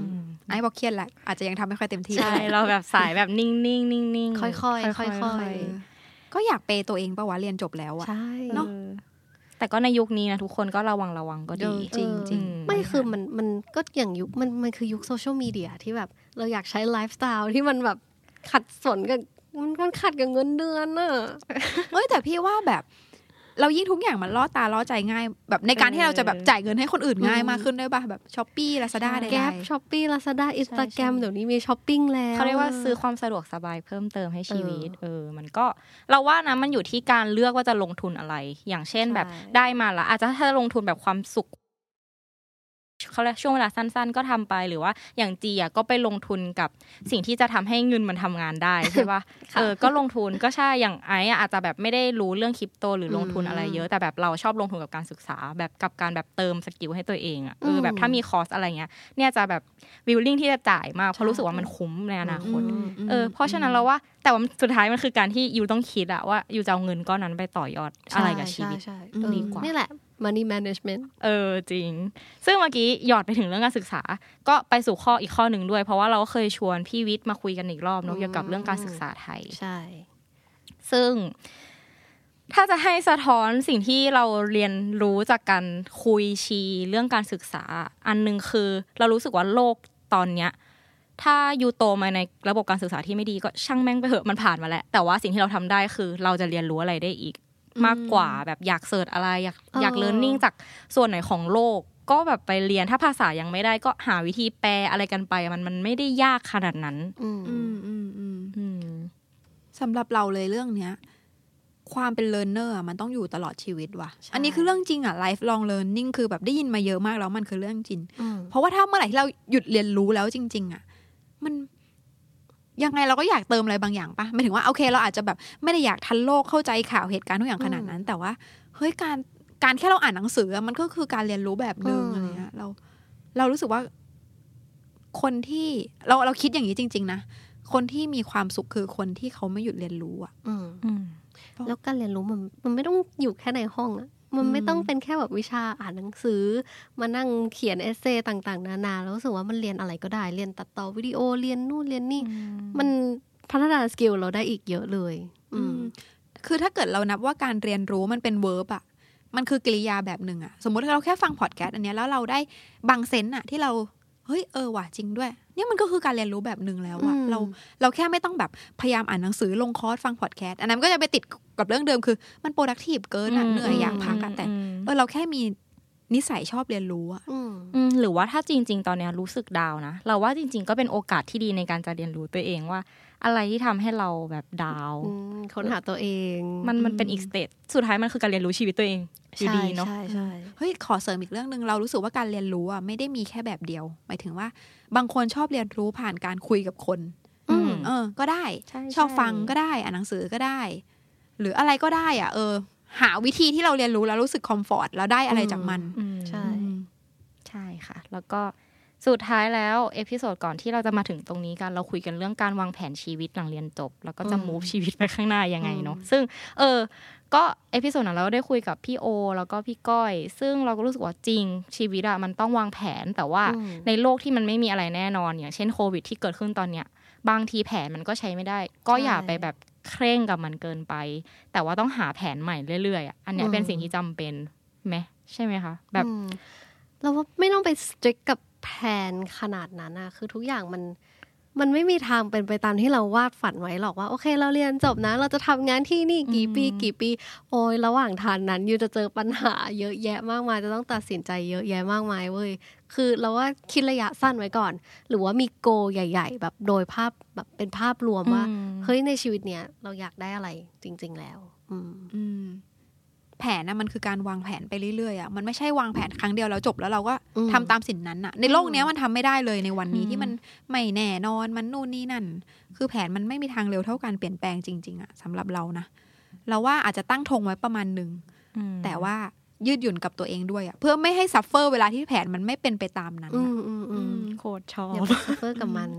ไอ้บอกเครียดแหละอาจจะยังทำไม่ค่อยเต็มที่ใช่เราแบบสายแบบนิ่งๆนิ่งๆค่อยๆค่อยๆๆก็อยากเปย์ตัวเองปะวะเรียนจบแล้วอะใช่เนอะออแต่ก็ในยุคนี้นะทุกคนก็ระวังระวังก็เอดีอจริงจริงอืมไม่คือมันมันก็อย่างยุคมันมันคือยุคโซเชียลมีเดียที่แบบเราอยากใช้ไลฟ์สไตล์ที่มันแบบขัดสนกับมันมันขัดกับเงินเดือนน่ะเอ้ยแต่พี่ว่าแบบ เรายิ่งทุกอย่างมันล่อตาล่อใจง่าย แบบในการที่เราจะแบบจ่ายเงินให้คนอื่นง่ายมากขึ้นด้วยป่ะแบบ Shopee Lazada ใดแก๊ป Shopee Lazada Instagram เดี๋ยวนี้มีช้อปปิ้งแล้วเขาเรียกว่าซื้อความสะดวกสบายเพิ่มเติมให้ชีวิต เออ มันก็เราว่านะมันอยู่ที่การเลือกว่าจะลงทุนอะไร อย่างเช่นแบบได้มาละอาจจะถ้าลงทุนแบบความสุข เขาเรียกช่วงเวลาสั้น ๆ ก็ทำไปหรือว่าอย่างจีอะก็ไปลงทุนกับสิ่งที่จะทำให้เงินมันทำงานได้ใช่ปะเออก็ลงทุนก็ใช่อย่างไอ้อะอาจจะแบบไม่ได้รู้เรื่องคริปโตหรือลงทุนอะไรเยอะแต่แบบเราชอบลงทุนกับการศึกษา แบบกับการแบบเติม skill ให้ตัวเองอะเออแบบถ้ามีคอร์สอะไรเงี้ยเนี่ยจะแบบวิลลิ่งที่จะจ่ายมากเพราะรู้สึกว่ามันคุ้มในอนาคตเออเพราะฉะนั้นเราว่าแต่ว่าสุดท้ายมันคือการที่ยูต้องคิดอะว่ายูจะเอาเงินก้อนนั้นไปต่อยอดอะไรกับชีวิตใช่อืมใช่ดีกว่านี่แหละ money management เออจริง ซึ่งเมื่อกี้หยอดไปถึงเรื่องการศึกษา ก็ไปสู่ข้ออีกข้อหนึ่งด้วย เพราะว่าเราก็เคยชวนพี่วิทย์มาคุยกันอีกรอบเนอะเกี่ยวกับเรื่องการศึกษาไทย ใช่ ซึ่งถ้าจะให้สะท้อนสิ่งที่เราเรียนรู้จากการคุยชีเรื่องการศึกษา อันหนึ่งคือเรารู้สึกว่าโลกตอนเนี้ยถ้ายูโตมาในระบบการศึกษาที่ไม่ดีก็ช่างแม่งไปเถอะมันผ่านมาแล้ว แต่ว่าสิ่งที่เราทำได้คือเราจะเรียนรู้อะไรได้อีก มากกว่าแบบอยากเสิร์ชอะไร อยากอยากเรียนรู้จากส่วนไหนของโลก ก็แบบไปเรียนถ้าภาษายังไม่ได้ก็หาวิธีแปลอะไรกันไป มันมันไม่ได้ยากขนาดนั้น อืมอืมอืมอืมอืมสำหรับเราเลยเรื่องเนี้ยความเป็น learner อะมันต้องอยู่ตลอดชีวิตว่ะ อันนี้คือเรื่องจริงอะ life long learning คือแบบได้ยินมาเยอะมากแล้วมันคือเรื่องจริงอืมเพราะว่าถ้าเมื่อไหร่ที่เราหยุดเรียนรู้แล้วจริง ๆ อะ มัน ยังไงเราก็อยากเติมอะไรบางอย่างปะหมายถึงว่าโอเค เราอาจจะแบบไม่ได้อยากทันโลกเข้าใจข่าวเหตุการณ์ทุกอย่างขนาดนั้น แต่ว่าเฮ้ยการการแค่เราอ่านหนังสืออะมันก็คือการเรียนรู้แบบหนึ่งอะไรเงี้ยเราเรารู้สึกว่า คนที่เราเราคิดอย่างนี้จริง ๆ นะคนที่มีความสุขคือคนที่เขาไม่หยุดเรียนรู้อะ อืมอืมแล้วการเรียนรู้มันมันไม่ต้องอยู่แค่ในห้องอะ มันไม่อืมต้องเป็นแค่แบบวิชาอ่านหนังสือ มานั่งเขียน essay ต่างๆ นานาแล้วรู้สึกว่ามันเรียนอะไรก็ได้ เรียนตัดต่อวิดีโอเรียนนู่นเรียนนี่ มันพัฒนา skill เราได้อีกเยอะเลย อืมคือถ้าเกิดเรานับว่าการเรียนรู้มันเป็น verb อะมันคือกริยาแบบหนึ่งอะสมมติเราแค่ฟังพอดแคสต์อันเนี้ยแล้วเราได้บาง sense อะที่เราเฮ้ยเออว่ะจริงด้วย เนี่ยมันก็คือการเรียนรู้แบบหนึ่งแล้วอะอืมเราเราแค่ไม่ต้องแบบพยายามอ่านหนังสือลงคอร์สฟังพอดแคสต์อันนั้นก็จะไปติดกับเรื่องเดิมคือ มัน productive เกินอะเหนื่อยอยากพักอะแต่เออเราแค่มีนิสัยชอบเรียนรู้อะอืมอืมหรือว่าถ้าจริง ๆ ตอนเนี้ยรู้สึก down นะ เราว่าจริง ๆ ก็เป็นโอกาสที่ดีในการจะเรียนรู้ตัวเองว่า อะไรที่ทำให้เราแบบ down อืมค้นหาตัวเอง มันมันเป็นอีก stage สุดท้ายมันคือการเรียนรู้ชีวิตตัวเองอยู่ใช่ดีเนาะใช่ใช่เฮ้ยขอเสริมอีกเรื่องหนึ่งเรารู้สึกว่าการเรียนรู้อะไม่ได้มีแค่แบบเดียว หมายถึงว่า บางคนชอบเรียนรู้ผ่านการคุยกับคน อืมเออ ก็ได้ใช่ชอบใช่ฟังก็ได้ อ่านหนังสือก็ได้ หรืออะไรก็ได้ อะ เออ หาวิธีที่เราเรียนรู้แล้วรู้สึก comfort แล้วได้อะไรจากมันอืมใช่อืมใช่ค่ะ แล้วก็สุดท้ายแล้ว episode ก่อนที่เราจะมาถึงตรงนี้กันเราคุยกันเรื่องการวางแผนชีวิตหลังเรียนจบ แล้วก็จะอืม move ชีวิตไปข้างหน้ายังไงเนาะอืมซึ่ง เออ ก็ episode นั้นเราได้คุยกับพี่โอ แล้วก็พี่ก้อย ซึ่งเราก็รู้สึกว่าจริงชีวิตอะมันต้องวางแผนแต่ว่าอืมในโลกที่มันไม่มีอะไรแน่นอน อย่างเช่นโควิดที่เกิดขึ้นตอนเนี้ยบางทีแผนมันก็ใช้ไม่ได้ ก็อย่าไปแบบเคร่งกับมันเกินไป แต่ว่าต้องหาแผนใหม่เรื่อยๆอะอันเนี้ยเป็นสิ่งที่จำเป็นไหมใช่ไหมคะ แบบอืมเราว่าไม่ต้องไป strict กับแผนขนาดนั้นนะคือทุกอย่างมัน มันไม่มีทางเป็นไปตามที่เราวาดฝันไว้หรอกว่า โอเค เราเรียนจบนะ เราจะทำงานที่นี่กี่ปีกี่ปี โอ้ยระหว่างทางนั้นยูจะเจอปัญหาเยอะแยะมากมาย จะต้องตัดสินใจเยอะแยะมากมายเว้ยคือเราว่าคิดระยะสั้นไว้ก่อน หรือว่ามีโกใหญ่ ๆ แบบโดยภาพแบบเป็นภาพรวมว่าอืมเฮ้ยในชีวิตเนี้ยเราอยากได้อะไรจริง ๆ แล้ว อืมอืม แผนนะมันคือการวางแผนไปเรื่อยๆอะมันไม่ใช่วางแผนครั้งเดียวแล้วจบแล้วเราก็อืมทำตามสิ่งนั้นอะ ในโลกเนี้ยมันทำไม่ได้เลยในวันนี้อืมที่มันไม่แน่นอนมันนู่นนี่นั่น คือแผนมันไม่มีทางเร็วเท่าการเปลี่ยนแปลงจริง ๆอะสำหรับเรานะเราว่าอาจจะตั้งธงไว้ประมาณหนึ่งอืมแต่ว่า ยืดหยุ่นกับตัวเองด้วยอะเพื่อไม่ให้ suffer เวลาที่แผนมันไม่เป็นไปตามนั้นอือะมอืมอืมโคตรชออย่าบไปซัฟเฟอร์กับมัน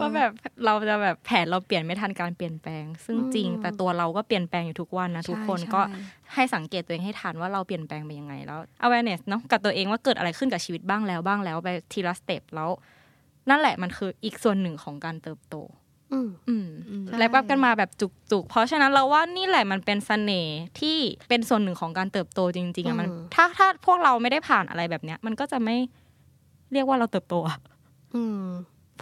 ว่าแบบเราจะแบบแผนเราเปลี่ยนไม่ทันการเปลี่ยนแปลง ซึ่งจริงอืมแต่ตัวเราก็เปลี่ยนแปลงอยู่ทุกวันนะใช่ทุกคนใช่ก็ให้สังเกตตัวเองให้ทันว่าเราเปลี่ยนแปลงไปยังไงแล้ว awareness เนาะกับตัวเองว่าเกิดอะไรขึ้นกับชีวิตบ้างแล้วบ้างแล้วไปทีละสเต็ปแล้ว นั่นแหละมันคืออีกส่วนหนึ่งของการเติบโตอืมอืมอืม แลกแบบกันมาแบบจุกๆ เพราะฉะนั้นเราว่านี่แหละมันเป็นเสน่ห์ที่เป็นส่วนหนึ่งของการเติบโตจริงๆอะมันอืมถ้าถ้าพวกเราไม่ได้ผ่านอะไรแบบเนี้ย มันก็จะไม่เรียกว่าเราเติบโตอะอืม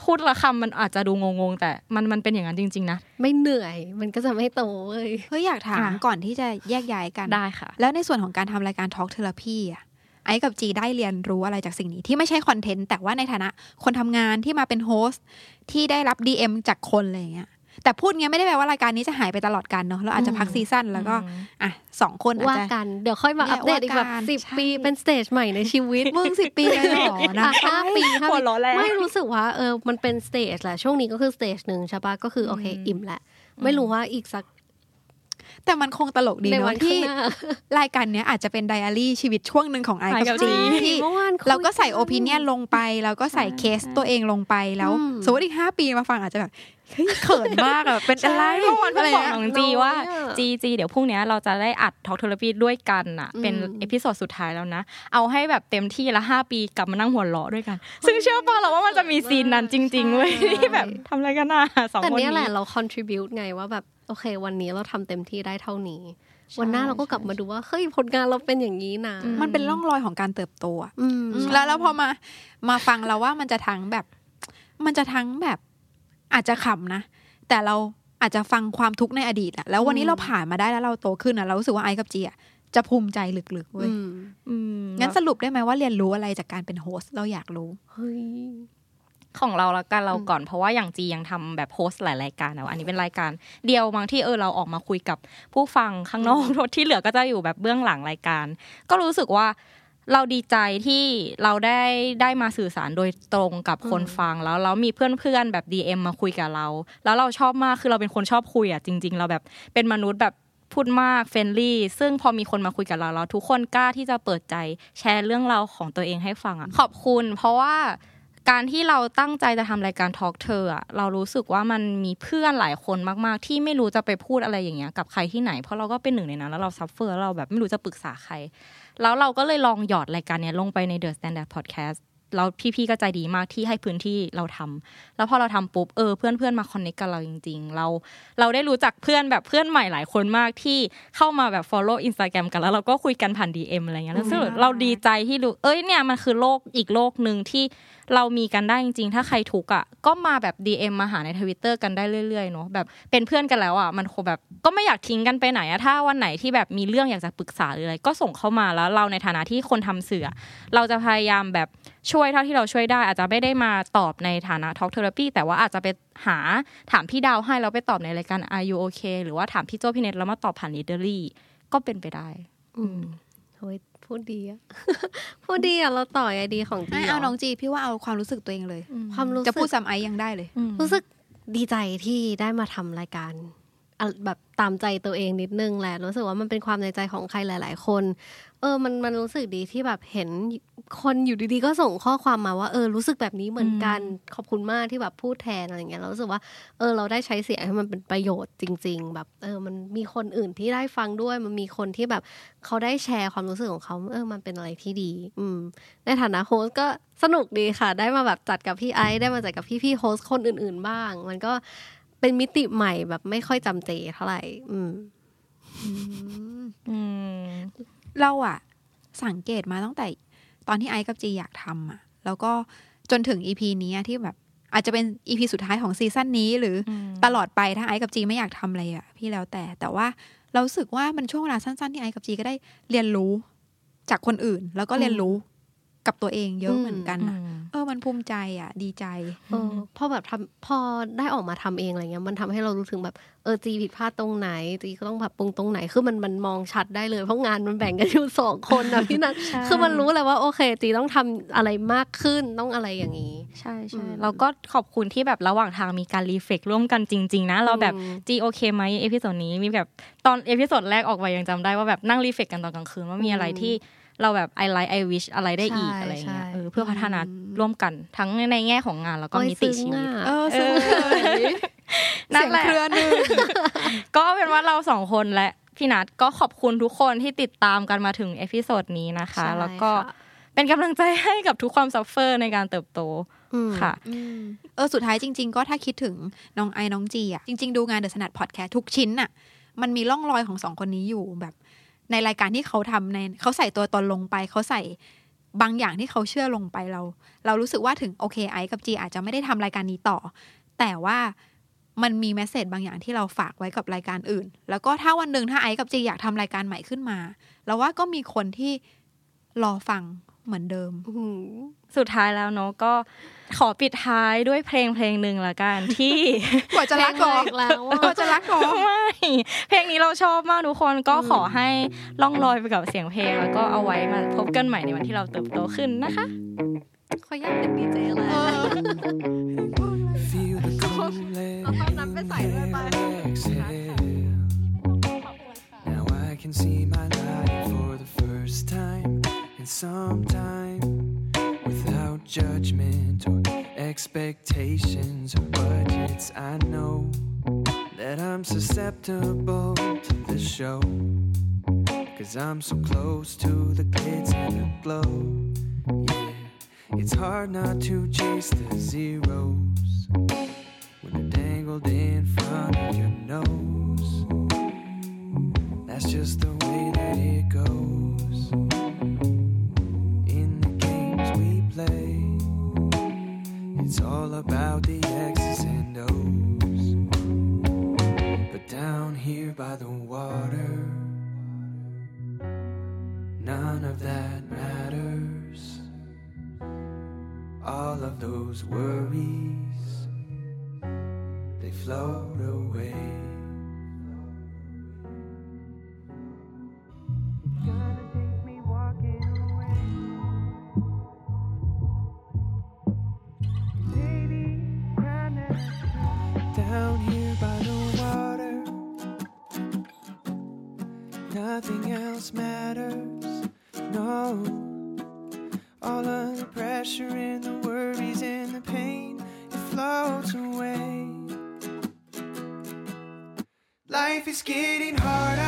พูดละคำมันอาจจะดูงงๆ แต่มันมันเป็นอย่างนั้นจริง ๆ นะ ไม่เหนื่อยมันก็จะไม่โตเว้ยเฮ้ยอยากถามอะก่อนที่จะแยกย้ายกันได้ค่ะ แล้วในส่วนของการทำรายการ Talk Therapy อะ ไอ้กับจีได้เรียนรู้อะไรจากสิ่งนี้ที่ไม่ใช่คอนเทนต์แต่ว่าในฐานะ คนทำงานที่มาเป็นโฮสต์ที่ได้รับ DM จากคนอะไรอย่างเงี้ยแต่พูดเงี้ยไม่ได้แปลว่ารายการนี้จะหายไปตลอดกันเนาะเราอาจจะพักซีซั่นแล้วก็อืมอะสองคนอาจว่าจะกัน เดี๋ยวค่อยมาเนี่อัยปเดตอีกแบบว่ากันสิบใช่ปีเป็นสเตจใหม่ในชีวิตมึงสิบปีเลยเหรอนะอะห้าปีห้าหัวปีเราะแล้วไม่รู้สึกว่าเออมันเป็นสเตจแหละช่วงนี้ก็คือสเตจหนึ่งใช่ปะก็คือโอเคอืมอิ่มแหละ ไม่รู้ว่าอีกสัก แต่มันคงตลกดีในเนาะวันข้าที่งหน้ารายการเนี้ยอาจจะเป็นไดอารี่ชีวิตช่วงหนึ่งของไอไอกักับบจีจีที่เมื่อวานคุยเราก็ใส่นโอปิเนียนลงไป แล้วก็ใส่เคสตัวเองลงไปแล้วอืมสมมติอีกห้าปีมาฟังอาจจะแบบเฮ้ยเขินมากอะเป็นอะไรเมื่อวานเพิ่งบอกะไรน้องเงี้ยจีว่าน้อยอะจีจีเดี๋ยวพรุ่งเนี้ยเราจะได้อัดทอ l k เทอร์พีด้วยกันน่ะอืมเป็นเอพิโซดสุดท้ายแล้วนะ เอาให้แบบเต็มที่ละห้าปีกลับมานั่งหัวเราะด้วยกัน ซึ่งเชื่อป่ะเราว่ามันจะมีซีนนั้นจริงๆเว้ยใช่ที่แบบทำอะไรกันน่ะสองแต่คนเนี้ยแหนี้ละเรา contribute ไงว่าแบบ โอเค วันนี้เราทำเต็มที่ได้เท่านี้ใช่วันหน้าเราก็กลับใช่มาดูว่าเฮ้ยผลงานเราเป็นอย่างนี้นะอืมันเป็นร่องรอยของการเติบโตอะอืมแล้วแล้วพอมามาฟังเราว่ามันจะทั้งแบบ มันจะทั้งแบบอาจจะขำนะ แต่เราอาจจะฟังความทุกข์ในอดีตอะแล้ววันนี้เราผ่านมาได้แล้วเราโตขึ้นอะเรารู้สึกว่าไอซ์กับจีอะจะภูมิใจลึกๆเว้ยอืมอืมงั้นสรุปได้ไหมว่าเรียนรู้อะไรจากการเป็นโฮสต์เราอยากรู้เฮ้ย ของเราละกันเราก่อนเพราะว่าอย่างจียังทำแบบ host หลายรายการนะอันนี้เป็นรายการ เดียวบางที่เออเราออกมาคุยกับผู้ฟังข้างนอกที่เหลือก็จะอยู่แบบเบื้องหลังรายการ ก็รู้สึกว่าเราดีใจที่เราได้ได้มาสื่อสารโดยตรงกับคนฟังแล้วแล้วมีเพื่อนๆแบบ DM มาคุยกับเรา แล้วเราชอบมากคือเราเป็นคนชอบคุยอะจริง ๆ เราแบบเป็นมนุษย์แบบพูดมาก friendly ซึ่งพอมีคนมาคุยกับเราแล้วทุกคนกล้าที่จะเปิดใจแชร์เรื่องราวของตัวเองให้ฟังอะขอบคุณ เพราะว่า การที่เราตั้งใจจะทำรายการ Talk Therapy อะเรารู้สึกว่ามันมีเพื่อนหลายคนมาก ๆ ที่ไม่รู้จะไปพูดอะไรอย่างเงี้ยกับใครที่ไหน เพราะเราก็เป็นหนึ่งในนั้นแล้วเรา suffer เราแบบไม่รู้จะปรึกษาใคร แล้วเราก็เลยลองหยอดรายการเนี้ยลงไปใน The Standard Podcast แล้วพี่ๆก็ใจดีมากที่ให้พื้นที่เราทำแล้วพอเราทำปุ๊บเออเพื่อนๆมา connect กับเราจริง ๆ เราเราได้รู้จักเพื่อนแบบเพื่อนใหม่หลายคนมากที่เข้ามาแบบ follow Instagram กันแล้วเราก็คุยกันผ่าน DM อะไรเงี้ยแล้วซึ่งเราดีใจที่รู้เอ้ยเนี่ยมันคือโลกอีกโลกหนึ่งที่ เรามีกันได้จริงๆ ถ้าใครทุกอะก็มาแบบ DM มาหาในทวิตเตอร์กันได้เรื่อยๆเนาะแบบเป็นเพื่อนกันแล้วอะมันคงแบบก็ไม่อยากทิ้งกันไปไหนอะถ้าวันไหนที่แบบมีเรื่องอยากจะปรึกษาหรืออะไรก็ส่งเข้ามาแล้วเราในฐานะที่คนทำสื่อ เราจะพยายามแบบช่วยเท่าที่เราช่วยได้ อาจจะไม่ได้มาตอบในฐานะ Talk Therapy แต่ว่าอาจจะไปหาถามพี่ดาวให้แล้วไปตอบในรายการ Are you okay หรือว่าถามพี่โจพี่เน็ตแล้วมาตอบผ่าน l ิ t เ r รี่ก็เป็นไปได้ อืมโอ้ย พูดดีอะพูดดีอะเราต่อไอดีของจีไม่หรเอาน้องจีพี่ว่าเอาความรู้สึกตัวเองเลย ความรู้จะพูสึดกซ้ำไอซ์ยังได้เลย รู้สึกดีใจที่ได้มาทำรายการอะ แบบตามใจตัวเองนิดนึงแหละรู้สึกว่ามันเป็นความในใจของใครหลาย ๆ คน เออมันมันรู้สึกดีที่แบบเห็นคนอยู่ดีๆก็ส่งข้อความมาว่าเออรู้สึกแบบนี้เหมือนกันขอบคุณมากที่แบบพูดแทนอะไรเงี้ยเรารู้สึกว่าเออเราได้ใช้เสียงให้มันเป็นประโยชน์จริง ๆ แบบเออมันมีคนอื่นที่ได้ฟังด้วย มันมีคนที่แบบเขาได้แชร์ความรู้สึกของเขาเออมันเป็นอะไรที่ดี อืม ในฐานะโฮสต์ก็สนุกดีค่ะ ได้มาแบบจัดกับพี่ไอซ์ได้มาจัดกับพี่ๆโฮสต์คนอื่น ๆ บ้าง มันก็ เป็นมิติใหม่แบบไม่ค่อยจำเจเท่าไหร่อืมอืมเราอะสังเกตมาตั้งแต่ ตอนที่ไอซ์กับจีอยากทำอะแล้วก็จนถึง EP นี้อะที่แบบ อาจจะเป็น EP สุดท้ายของ season นี้ หรืออมตลอดไปถ้าไอซ์กับจีไม่อยากทำอะไรอะพี่แล้วแต่ แต่ว่าเรารู้สึกว่ามันช่วงเวลาสั้นๆที่ไอซ์กับจีก็ได้เรียนรู้จากคนอื่น แล้วก็เรียนรู้ กับตัวเองเยอะอืมเหมือนกันอะเออมันภูมิใจอะดีใจเออพอแบบทำพอได้ออกมาทำเองอะไรเงี้ยมันทำให้เรารู้ถึงแบบเออจีผิดพลาดตรงไหนจีก็ต้องปรับปรุงตรงไหนคือมันมันมองชัดได้เลยเพราะงานมันแบ่งกันอยู่สองคนนะพี่นัทใช่คือมันรู้เลยว่าโอเคจีต้องทำอะไรมากขึ้นต้องอะไรอย่างนี้ ใช่อืใช่มเราก็ขอบคุณที่แบบระหว่างทางมีการรีเฟกร่วมกันจริง ๆ นะ เราแบบอืมจีโอเคไหมเอพิโซดนี้มีแบบตอนเอพิโซดแรกออกไปยังจำได้ว่าแบบนั่งรีเฟกกันตอนกลางคืนว่ามีอะไรที่ เราแบบ I like I wish อะไรได้อีกใช่อะไรอย่างเงี้ยใช่เออเพื่อพัฒนาร่วมกันทั้งในแง่ของงานแล้วก็โอ้ยมิติซึ้งชีวิตอะเออซึ่งนั่เสีนยงแหละเครือหนึ่งก็เป็นว่าเราสองคนและพี่นัทก็ขอบคุณทุกคนที่ติดตามกันมาถึง episode นี้นะคะใช่แล้วก็ค่ะเป็นกำลังใจให้กับทุกความ suffer ในการเติบโตอืมค่ะเออสุดท้ายจริง ๆ ก็ถ้าคิดถึงน้องไอน้องจีอะจริง ๆ ดูงาน THE STANDARD Podcast ทุกชิ้นอะมันมีร่องรอยของสองคนนี้อยู่แบบ ในรายการที่เขาทำในเขาใส่ตัวตนลงไป เขาใส่บางอย่างที่เขาเชื่อลงไปเรา เรารู้สึกว่าถึงโอเคไอกับจีอาจจะไม่ได้ทำรายการนี้ต่อ แต่ว่ามันมีแมสเซจบางอย่างที่เราฝากไว้กับรายการอื่น แล้วก็ถ้าวันหนึ่งถ้าไอกับจีอยากทำรายการใหม่ขึ้นมา เราว่าก็มีคนที่รอฟัง เหมือนเดิมอื้อหือสุดท้ายแล้วเนาะก็ขอปิดท้ายด้วยเพลงเพลงหนึ่งละกันที่กว่าจะรักก่อเพลงมาอีกแล้วอะกว่าจะรักก่อไม่เพลงนี้เราชอบมากทุกคนก็ขอให้ล่องลอยไปกับเสียงเพลงแล้วก็เอาไว้มาพบกันใหม่ในวันที่เราเติบโตขึ้นนะคะเขาอยากเป็นดีเจแล้ว Feel the cool I'll have that beside her, bye. exhale. Now I can see my life for the first time some time without judgment or expectations or budgets. I know that I'm susceptible to the show. Cause I'm so close to the glitz and the glow. Yeah, it's hard not to chase the zeros when they're dangled in front of your nose. That's just the way that it goes. Play, it's all about the X's and O's. But down here by the water, none of that matters. All of those worries they float away. Life is getting harder